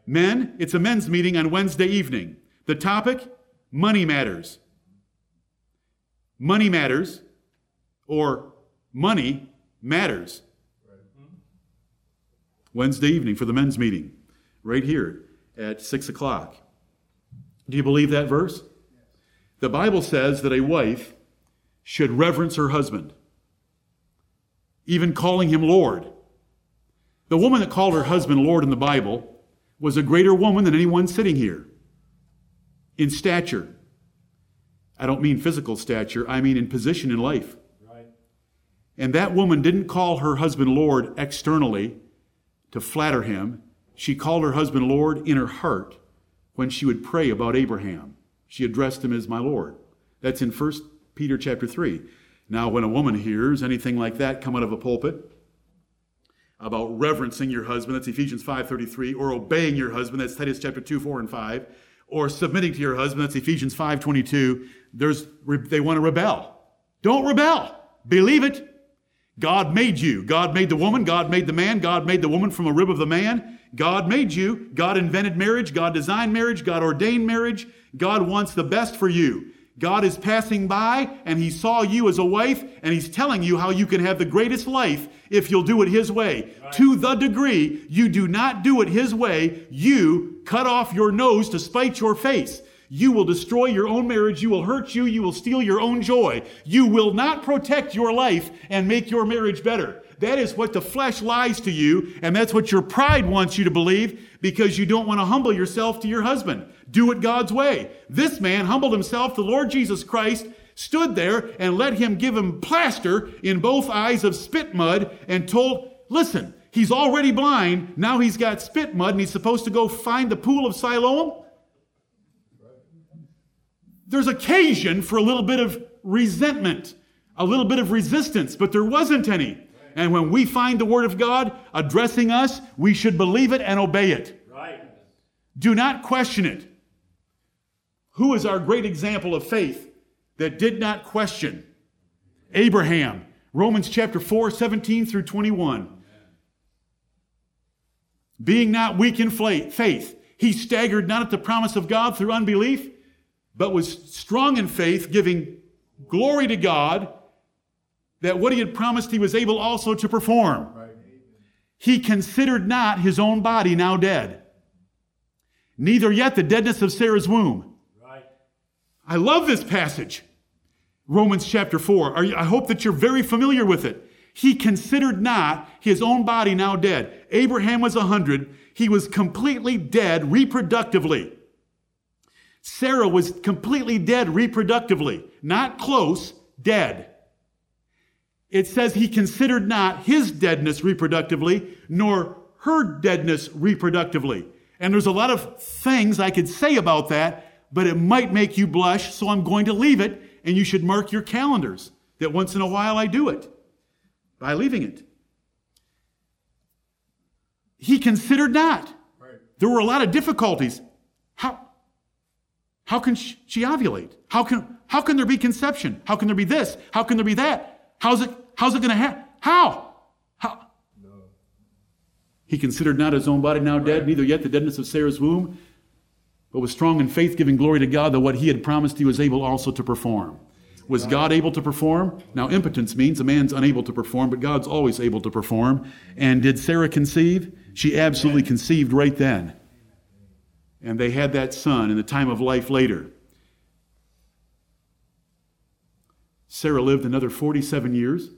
Men, it's a men's meeting on Wednesday evening. The topic money matters. Money matters, or money matters. Wednesday evening for the men's meeting, right here at 6 o'clock. Do you believe that verse? The Bible says that a wife should reverence her husband, even calling him Lord. The woman that called her husband Lord in the Bible was a greater woman than anyone sitting here in stature. I don't mean physical stature, I mean in position in life. Right. And that woman didn't call her husband Lord externally to flatter him. She called her husband Lord in her heart when she would pray about Abraham. She addressed him as my Lord. That's in 1 Peter chapter 3. Now, when a woman hears anything like that come out of a pulpit about reverencing your husband, that's Ephesians 5.33, or obeying your husband, that's Titus chapter 2, 4, and 5, or submitting to your husband, that's Ephesians 5.22, there's, they want to rebel. Don't rebel. Believe it. God made you. God made the woman. God made the man. God made the woman from a rib of the man. God made you. God invented marriage. God designed marriage. God ordained marriage. God wants the best for you. God is passing by and he saw you as a wife and he's telling you how you can have the greatest life if you'll do it his way. Right. To the degree you do not do it his way, you cut off your nose to spite your face. You will destroy your own marriage. You will hurt you. You will steal your own joy. You will not protect your life and make your marriage better. That is what the flesh lies to you, and that's what your pride wants you to believe because you don't want to humble yourself to your husband. Do it God's way. This man humbled himself to Lord Jesus Christ, stood there, and let him give him plaster in both eyes of spit mud and told, listen, he's already blind. Now he's got spit mud and he's supposed to go find the pool of Siloam. There's occasion for a little bit of resentment, a little bit of resistance, but there wasn't any. And when we find the Word of God addressing us, we should believe it and obey it. Right. Do not question it. Who is our great example of faith that did not question? Abraham. Romans chapter 4, 17 through 21. Being not weak in faith, he staggered not at the promise of God through unbelief, but was strong in faith, giving glory to God that what he had promised he was able also to perform. He considered not his own body now dead, neither yet the deadness of Sarah's womb. Right. I love this passage. Romans chapter 4. Are you- I hope that you're very familiar with it. He considered not his own body now dead. Abraham was 100. He was completely dead reproductively. Sarah was completely dead reproductively. Not close, dead. It says he considered not his deadness reproductively, nor her deadness reproductively. And there's a lot of things I could say about that, but it might make you blush, so I'm going to leave it, and you should mark your calendars that once in a while I do it by leaving it. He considered not. Right. There were a lot of difficulties. How, how can she she ovulate? How can, how can there be conception? How can there be this? How can there be that? How's it, how's it going to happen? How? How? No. He considered not his own body now dead, neither yet the deadness of Sarah's womb, but was strong in faith, giving glory to God that what he had promised he was able also to perform. Was God able to perform? Now, impotence means a man's unable to perform, but God's always able to perform. And did Sarah conceive? She absolutely conceived right then. And they had that son in the time of life later. Sarah lived another 47 years,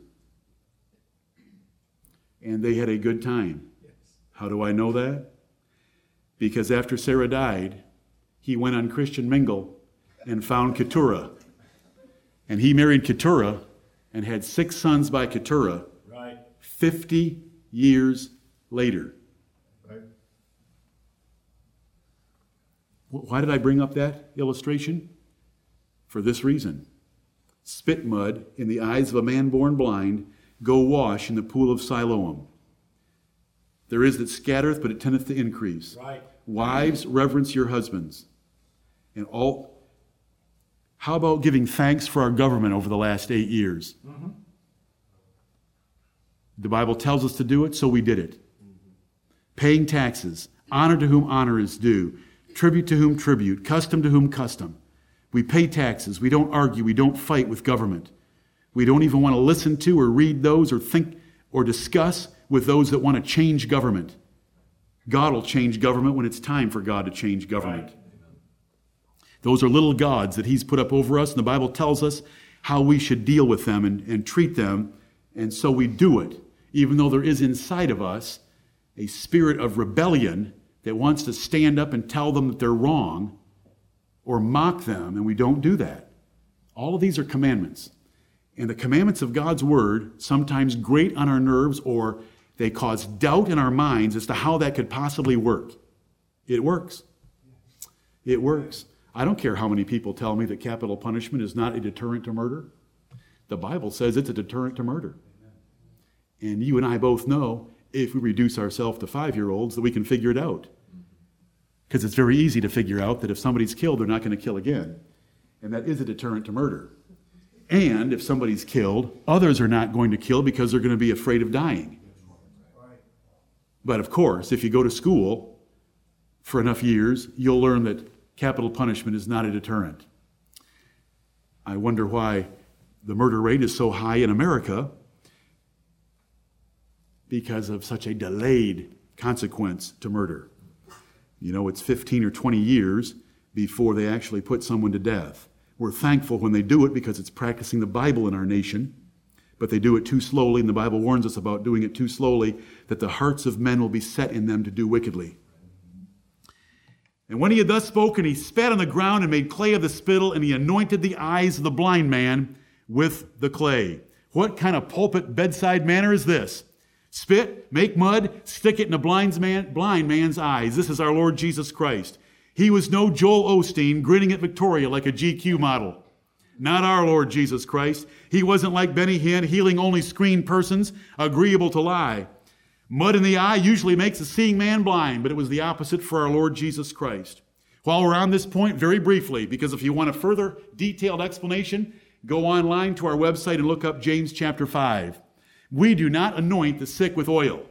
and they had a good time. How do I know that? Because after Sarah died, he went on Christian Mingle and found Keturah. And he married Keturah and had six sons by Keturah right. 50 years later. Right. Why did I bring up that illustration? For this reason spit mud in the eyes of a man born blind, go wash in the pool of Siloam. There is that scattereth, but it tendeth to increase. Right. Wives, reverence your husbands. And all. How about giving thanks for our government over the last eight years? Mm-hmm. The Bible tells us to do it, so we did it. Mm-hmm. Paying taxes, honor to whom honor is due, tribute to whom tribute, custom to whom custom. We pay taxes. We don't argue. We don't fight with government. We don't even want to listen to or read those or think or discuss with those that want to change government. God will change government when it's time for God to change government. Right. Those are little gods that He's put up over us, and the Bible tells us how we should deal with them and, and treat them, and so we do it, even though there is inside of us a spirit of rebellion that wants to stand up and tell them that they're wrong or mock them, and we don't do that. All of these are commandments. And the commandments of God's word sometimes grate on our nerves or they cause doubt in our minds as to how that could possibly work. It works. It works. I don't care how many people tell me that capital punishment is not a deterrent to murder. The Bible says it's a deterrent to murder. And you and I both know if we reduce ourselves to five year olds that we can figure it out. Because it's very easy to figure out that if somebody's killed, they're not going to kill again. And that is a deterrent to murder. And if somebody's killed, others are not going to kill because they're going to be afraid of dying. But of course, if you go to school for enough years, you'll learn that capital punishment is not a deterrent. I wonder why the murder rate is so high in America because of such a delayed consequence to murder. You know, it's 15 or 20 years before they actually put someone to death. We're thankful when they do it because it's practicing the Bible in our nation, but they do it too slowly, and the Bible warns us about doing it too slowly, that the hearts of men will be set in them to do wickedly. And when he had thus spoken, he spat on the ground and made clay of the spittle, and he anointed the eyes of the blind man with the clay. What kind of pulpit bedside manner is this? Spit, make mud, stick it in a blind, man, blind man's eyes. This is our Lord Jesus Christ. He was no Joel Osteen grinning at Victoria like a GQ model. Not our Lord Jesus Christ. He wasn't like Benny Hinn, healing only screened persons, agreeable to lie. Mud in the eye usually makes a seeing man blind, but it was the opposite for our Lord Jesus Christ. While we're on this point, very briefly, because if you want a further detailed explanation, go online to our website and look up James chapter 5. We do not anoint the sick with oil.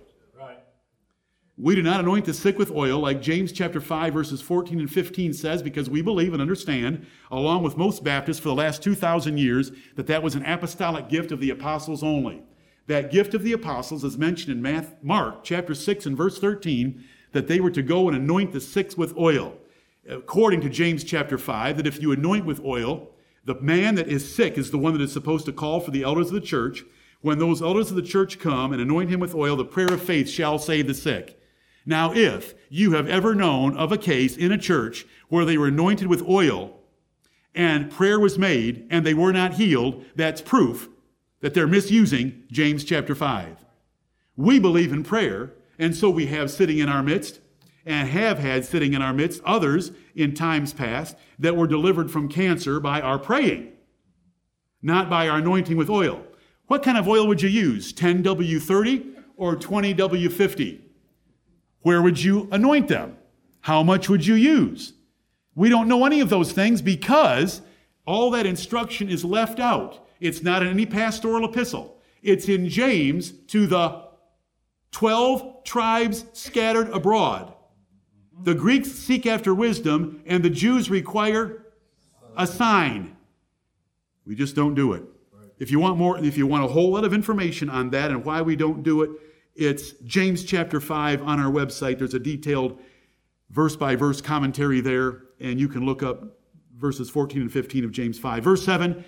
We do not anoint the sick with oil, like James chapter 5, verses 14 and 15 says, because we believe and understand, along with most Baptists for the last 2,000 years, that that was an apostolic gift of the apostles only. That gift of the apostles is mentioned in Mark chapter 6 and verse 13, that they were to go and anoint the sick with oil. According to James chapter 5, that if you anoint with oil, the man that is sick is the one that is supposed to call for the elders of the church when those elders of the church come and anoint him with oil, the prayer of faith shall save the sick. Now, if you have ever known of a case in a church where they were anointed with oil and prayer was made and they were not healed, that's proof that they're misusing James chapter 5. We believe in prayer, and so we have sitting in our midst and have had sitting in our midst others in times past that were delivered from cancer by our praying, not by our anointing with oil. What kind of oil would you use? 10W30 or 20W50? Where would you anoint them? How much would you use? We don't know any of those things because all that instruction is left out. It's not in any pastoral epistle. It's in James to the 12 tribes scattered abroad. The Greeks seek after wisdom, and the Jews require a sign. We just don't do it. If you want more, if you want a whole lot of information on that and why we don't do it, it's James chapter 5 on our website. There's a detailed verse by verse commentary there, and you can look up verses 14 and 15 of James 5. Verse 7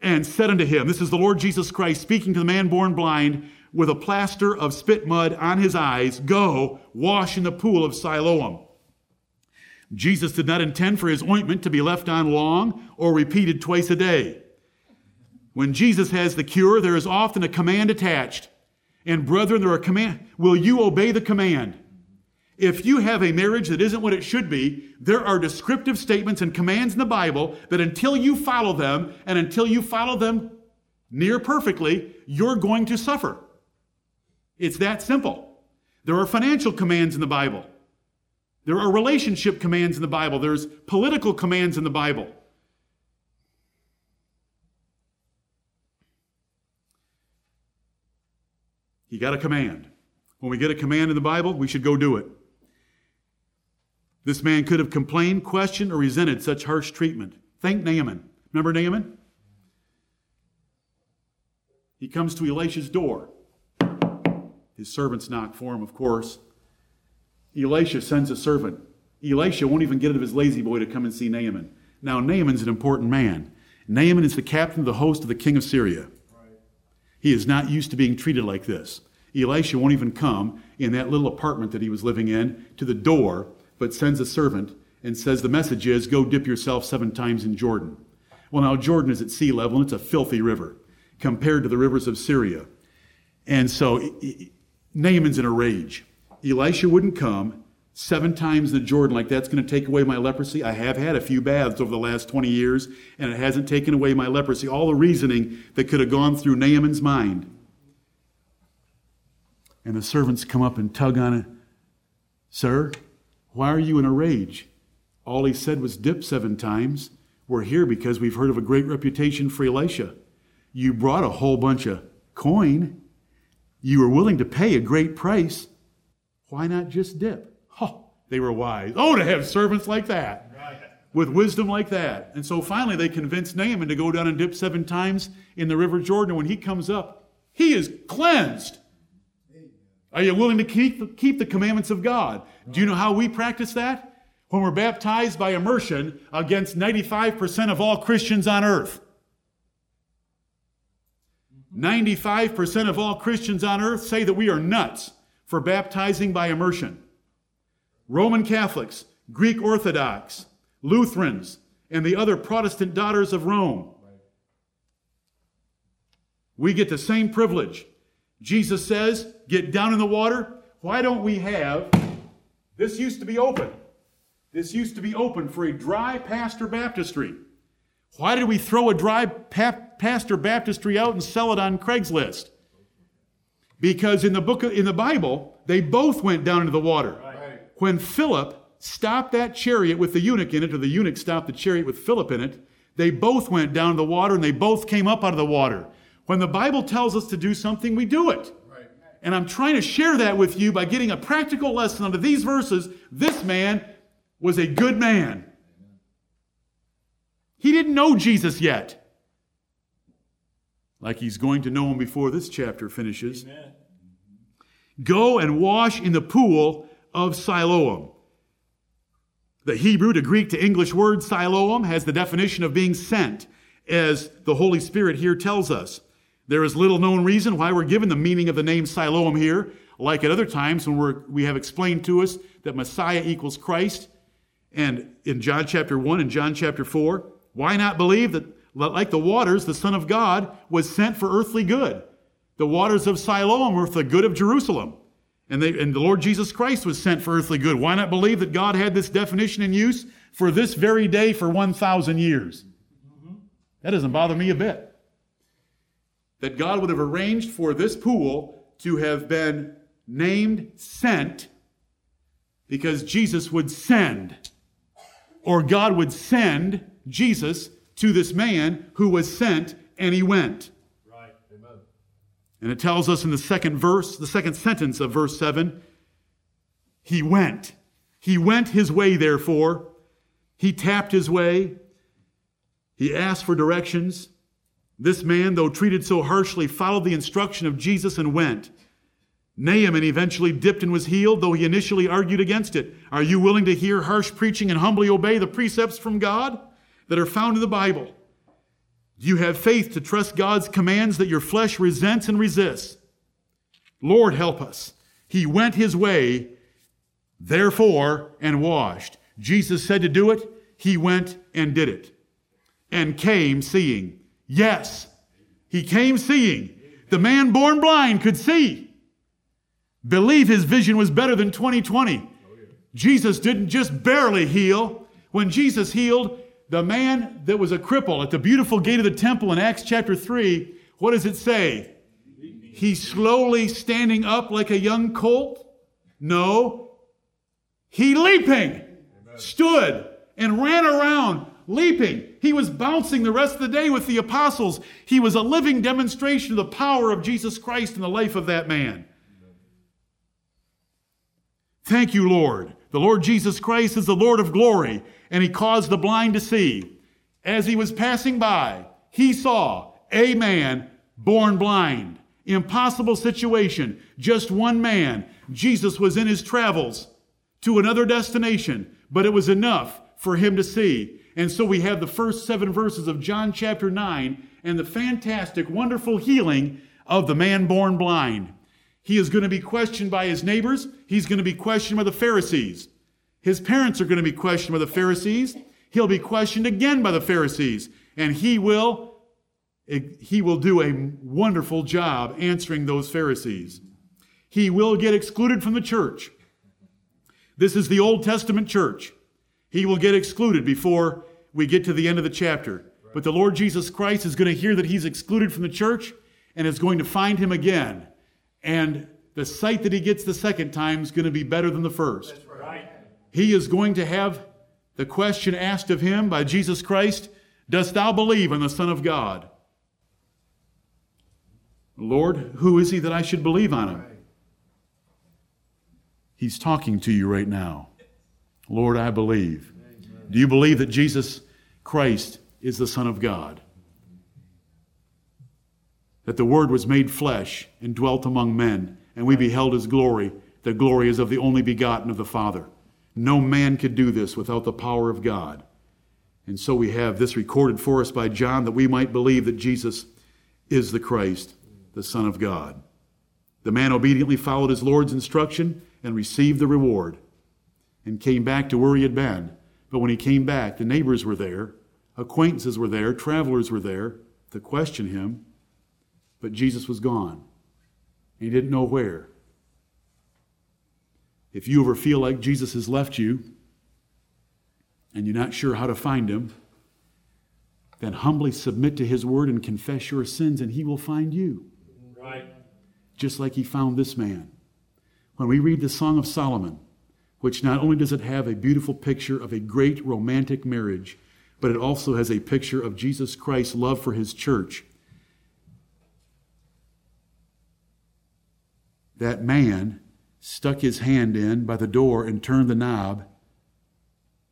And said unto him, This is the Lord Jesus Christ speaking to the man born blind with a plaster of spit mud on his eyes, Go, wash in the pool of Siloam. Jesus did not intend for his ointment to be left on long or repeated twice a day. When Jesus has the cure, there is often a command attached. And brethren, there are command. Will you obey the command? If you have a marriage that isn't what it should be, there are descriptive statements and commands in the Bible that until you follow them and until you follow them near perfectly, you're going to suffer. It's that simple. There are financial commands in the Bible. There are relationship commands in the Bible. There's political commands in the Bible. He got a command. When we get a command in the Bible, we should go do it. This man could have complained, questioned, or resented such harsh treatment. Thank Naaman. Remember Naaman? He comes to Elisha's door. His servants knock for him, of course. Elisha sends a servant. Elisha won't even get out of his lazy boy to come and see Naaman. Now, Naaman's an important man. Naaman is the captain of the host of the king of Syria. He is not used to being treated like this. Elisha won't even come in that little apartment that he was living in to the door, but sends a servant and says, The message is, go dip yourself seven times in Jordan. Well, now, Jordan is at sea level, and it's a filthy river compared to the rivers of Syria. And so Naaman's in a rage. Elisha wouldn't come seven times the Jordan, like that's going to take away my leprosy. I have had a few baths over the last 20 years, and it hasn't taken away my leprosy. All the reasoning that could have gone through Naaman's mind. And the servants come up and tug on it. Sir, why are you in a rage? All he said was dip seven times. We're here because we've heard of a great reputation for Elisha. You brought a whole bunch of coin. You were willing to pay a great price. Why not just dip? They were wise. Oh, to have servants like that. With wisdom like that. And so finally they convinced Naaman to go down and dip seven times in the river Jordan. When he comes up, he is cleansed. Are you willing to keep, keep the commandments of God? Do you know how we practice that? When we're baptized by immersion against 95% of all Christians on earth. 95% of all Christians on earth say that we are nuts for baptizing by immersion. Roman Catholics, Greek Orthodox, Lutherans, and the other Protestant daughters of Rome. We get the same privilege. Jesus says, get down in the water. Why don't we have, this used to be open. This used to be open for a dry pastor baptistry. Why did we throw a dry pa- pastor baptistry out and sell it on Craigslist? Because in the book of, in the Bible, they both went down into the water. When Philip stopped that chariot with the eunuch in it, or the eunuch stopped the chariot with Philip in it, they both went down to the water and they both came up out of the water. When the Bible tells us to do something, we do it. Right. And I'm trying to share that with you by getting a practical lesson out of these verses. This man was a good man. He didn't know Jesus yet. Like he's going to know him before this chapter finishes. Amen. Go and wash in the pool of Siloam. The Hebrew to Greek to English word Siloam has the definition of being sent, as the Holy Spirit here tells us. There is little known reason why we're given the meaning of the name Siloam here, like at other times when we're, we have explained to us that Messiah equals Christ, and in John chapter 1 and John chapter 4. Why not believe that, like the waters, the Son of God was sent for earthly good? The waters of Siloam were for the good of Jerusalem. And, they, and the Lord Jesus Christ was sent for earthly good. Why not believe that God had this definition in use for this very day for 1,000 years? That doesn't bother me a bit. That God would have arranged for this pool to have been named sent because Jesus would send, or God would send Jesus to this man who was sent, and he went. And it tells us in the second verse, the second sentence of verse 7, he went. He went his way, therefore. He tapped his way. He asked for directions. This man, though treated so harshly, followed the instruction of Jesus and went. Naaman eventually dipped and was healed, though he initially argued against it. Are you willing to hear harsh preaching and humbly obey the precepts from God that are found in the Bible? You have faith to trust God's commands that your flesh resents and resists? Lord, help us. He went his way, therefore, and washed. Jesus said to do it. He went and did it and came seeing. Yes, he came seeing. The man born blind could see. Believe his vision was better than 2020. Jesus didn't just barely heal. When Jesus healed the man that was a cripple at the beautiful gate of the temple in Acts chapter 3, what does it say? He's slowly standing up like a young colt? No. He leaping stood and ran around leaping. He was bouncing the rest of the day with the apostles. He was a living demonstration of the power of Jesus Christ in the life of that man. Thank you, Lord. The Lord Jesus Christ is the Lord of glory, and he caused the blind to see. As he was passing by, he saw a man born blind. Impossible situation. Just one man. Jesus was in his travels to another destination, but it was enough for him to see. And so we have the first seven verses of John chapter 9 and the fantastic, wonderful healing of the man born blind. He is going to be questioned by his neighbors. He's going to be questioned by the Pharisees. His parents are going to be questioned by the Pharisees. He'll be questioned again by the Pharisees. And he will, he will do a wonderful job answering those Pharisees. He will get excluded from the church. This is the Old Testament church. He will get excluded before we get to the end of the chapter. But the Lord Jesus Christ is going to hear that he's excluded from the church and is going to find him again. And the sight that he gets the second time is going to be better than the first. He is going to have the question asked of him by Jesus Christ Dost thou believe in the Son of God? Lord, who is he that I should believe on him? He's talking to you right now. Lord, I believe. Do you believe that Jesus Christ is the Son of God? That the Word was made flesh and dwelt among men, and we beheld his glory. The glory is of the only begotten of the Father. No man could do this without the power of God. And so we have this recorded for us by John that we might believe that Jesus is the Christ, the Son of God. The man obediently followed his Lord's instruction and received the reward and came back to where he had been. But when he came back, the neighbors were there, acquaintances were there, travelers were there to question him. But Jesus was gone. He didn't know where. If you ever feel like Jesus has left you and you're not sure how to find him, then humbly submit to his word and confess your sins, and he will find you. Right. Just like he found this man. When we read the Song of Solomon, which not only does it have a beautiful picture of a great romantic marriage, but it also has a picture of Jesus Christ's love for his church. That man stuck his hand in by the door and turned the knob,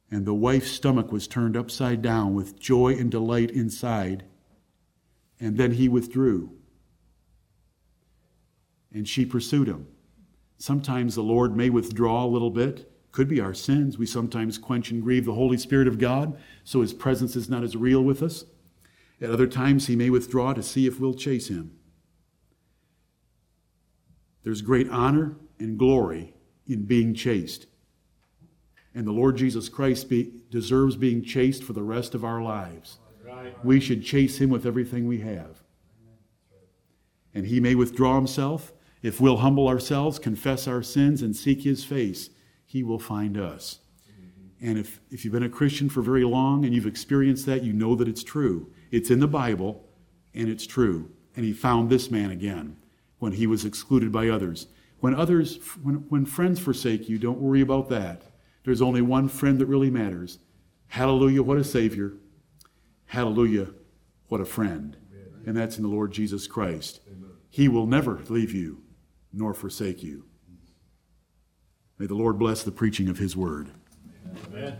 and the wife's stomach was turned upside down with joy and delight inside. And then he withdrew. And she pursued him. Sometimes the Lord may withdraw a little bit. Could be our sins. We sometimes quench and grieve the Holy Spirit of God, so his presence is not as real with us. At other times, he may withdraw to see if we'll chase him. There's great honor and glory in being chased. And the Lord Jesus Christ be, deserves being chased for the rest of our lives. We should chase him with everything we have. And he may withdraw himself, if we'll humble ourselves, confess our sins, and seek His face, He will find us. And if, if you've been a Christian for very long and you've experienced that, you know that it's true. It's in the Bible, and it's true. And He found this man again when he was excluded by others. When others, when, when friends forsake you, don't worry about that. There's only one friend that really matters. Hallelujah, what a Savior. Hallelujah, what a friend. And that's in the Lord Jesus Christ. He will never leave you nor forsake you. May the Lord bless the preaching of his word. Amen.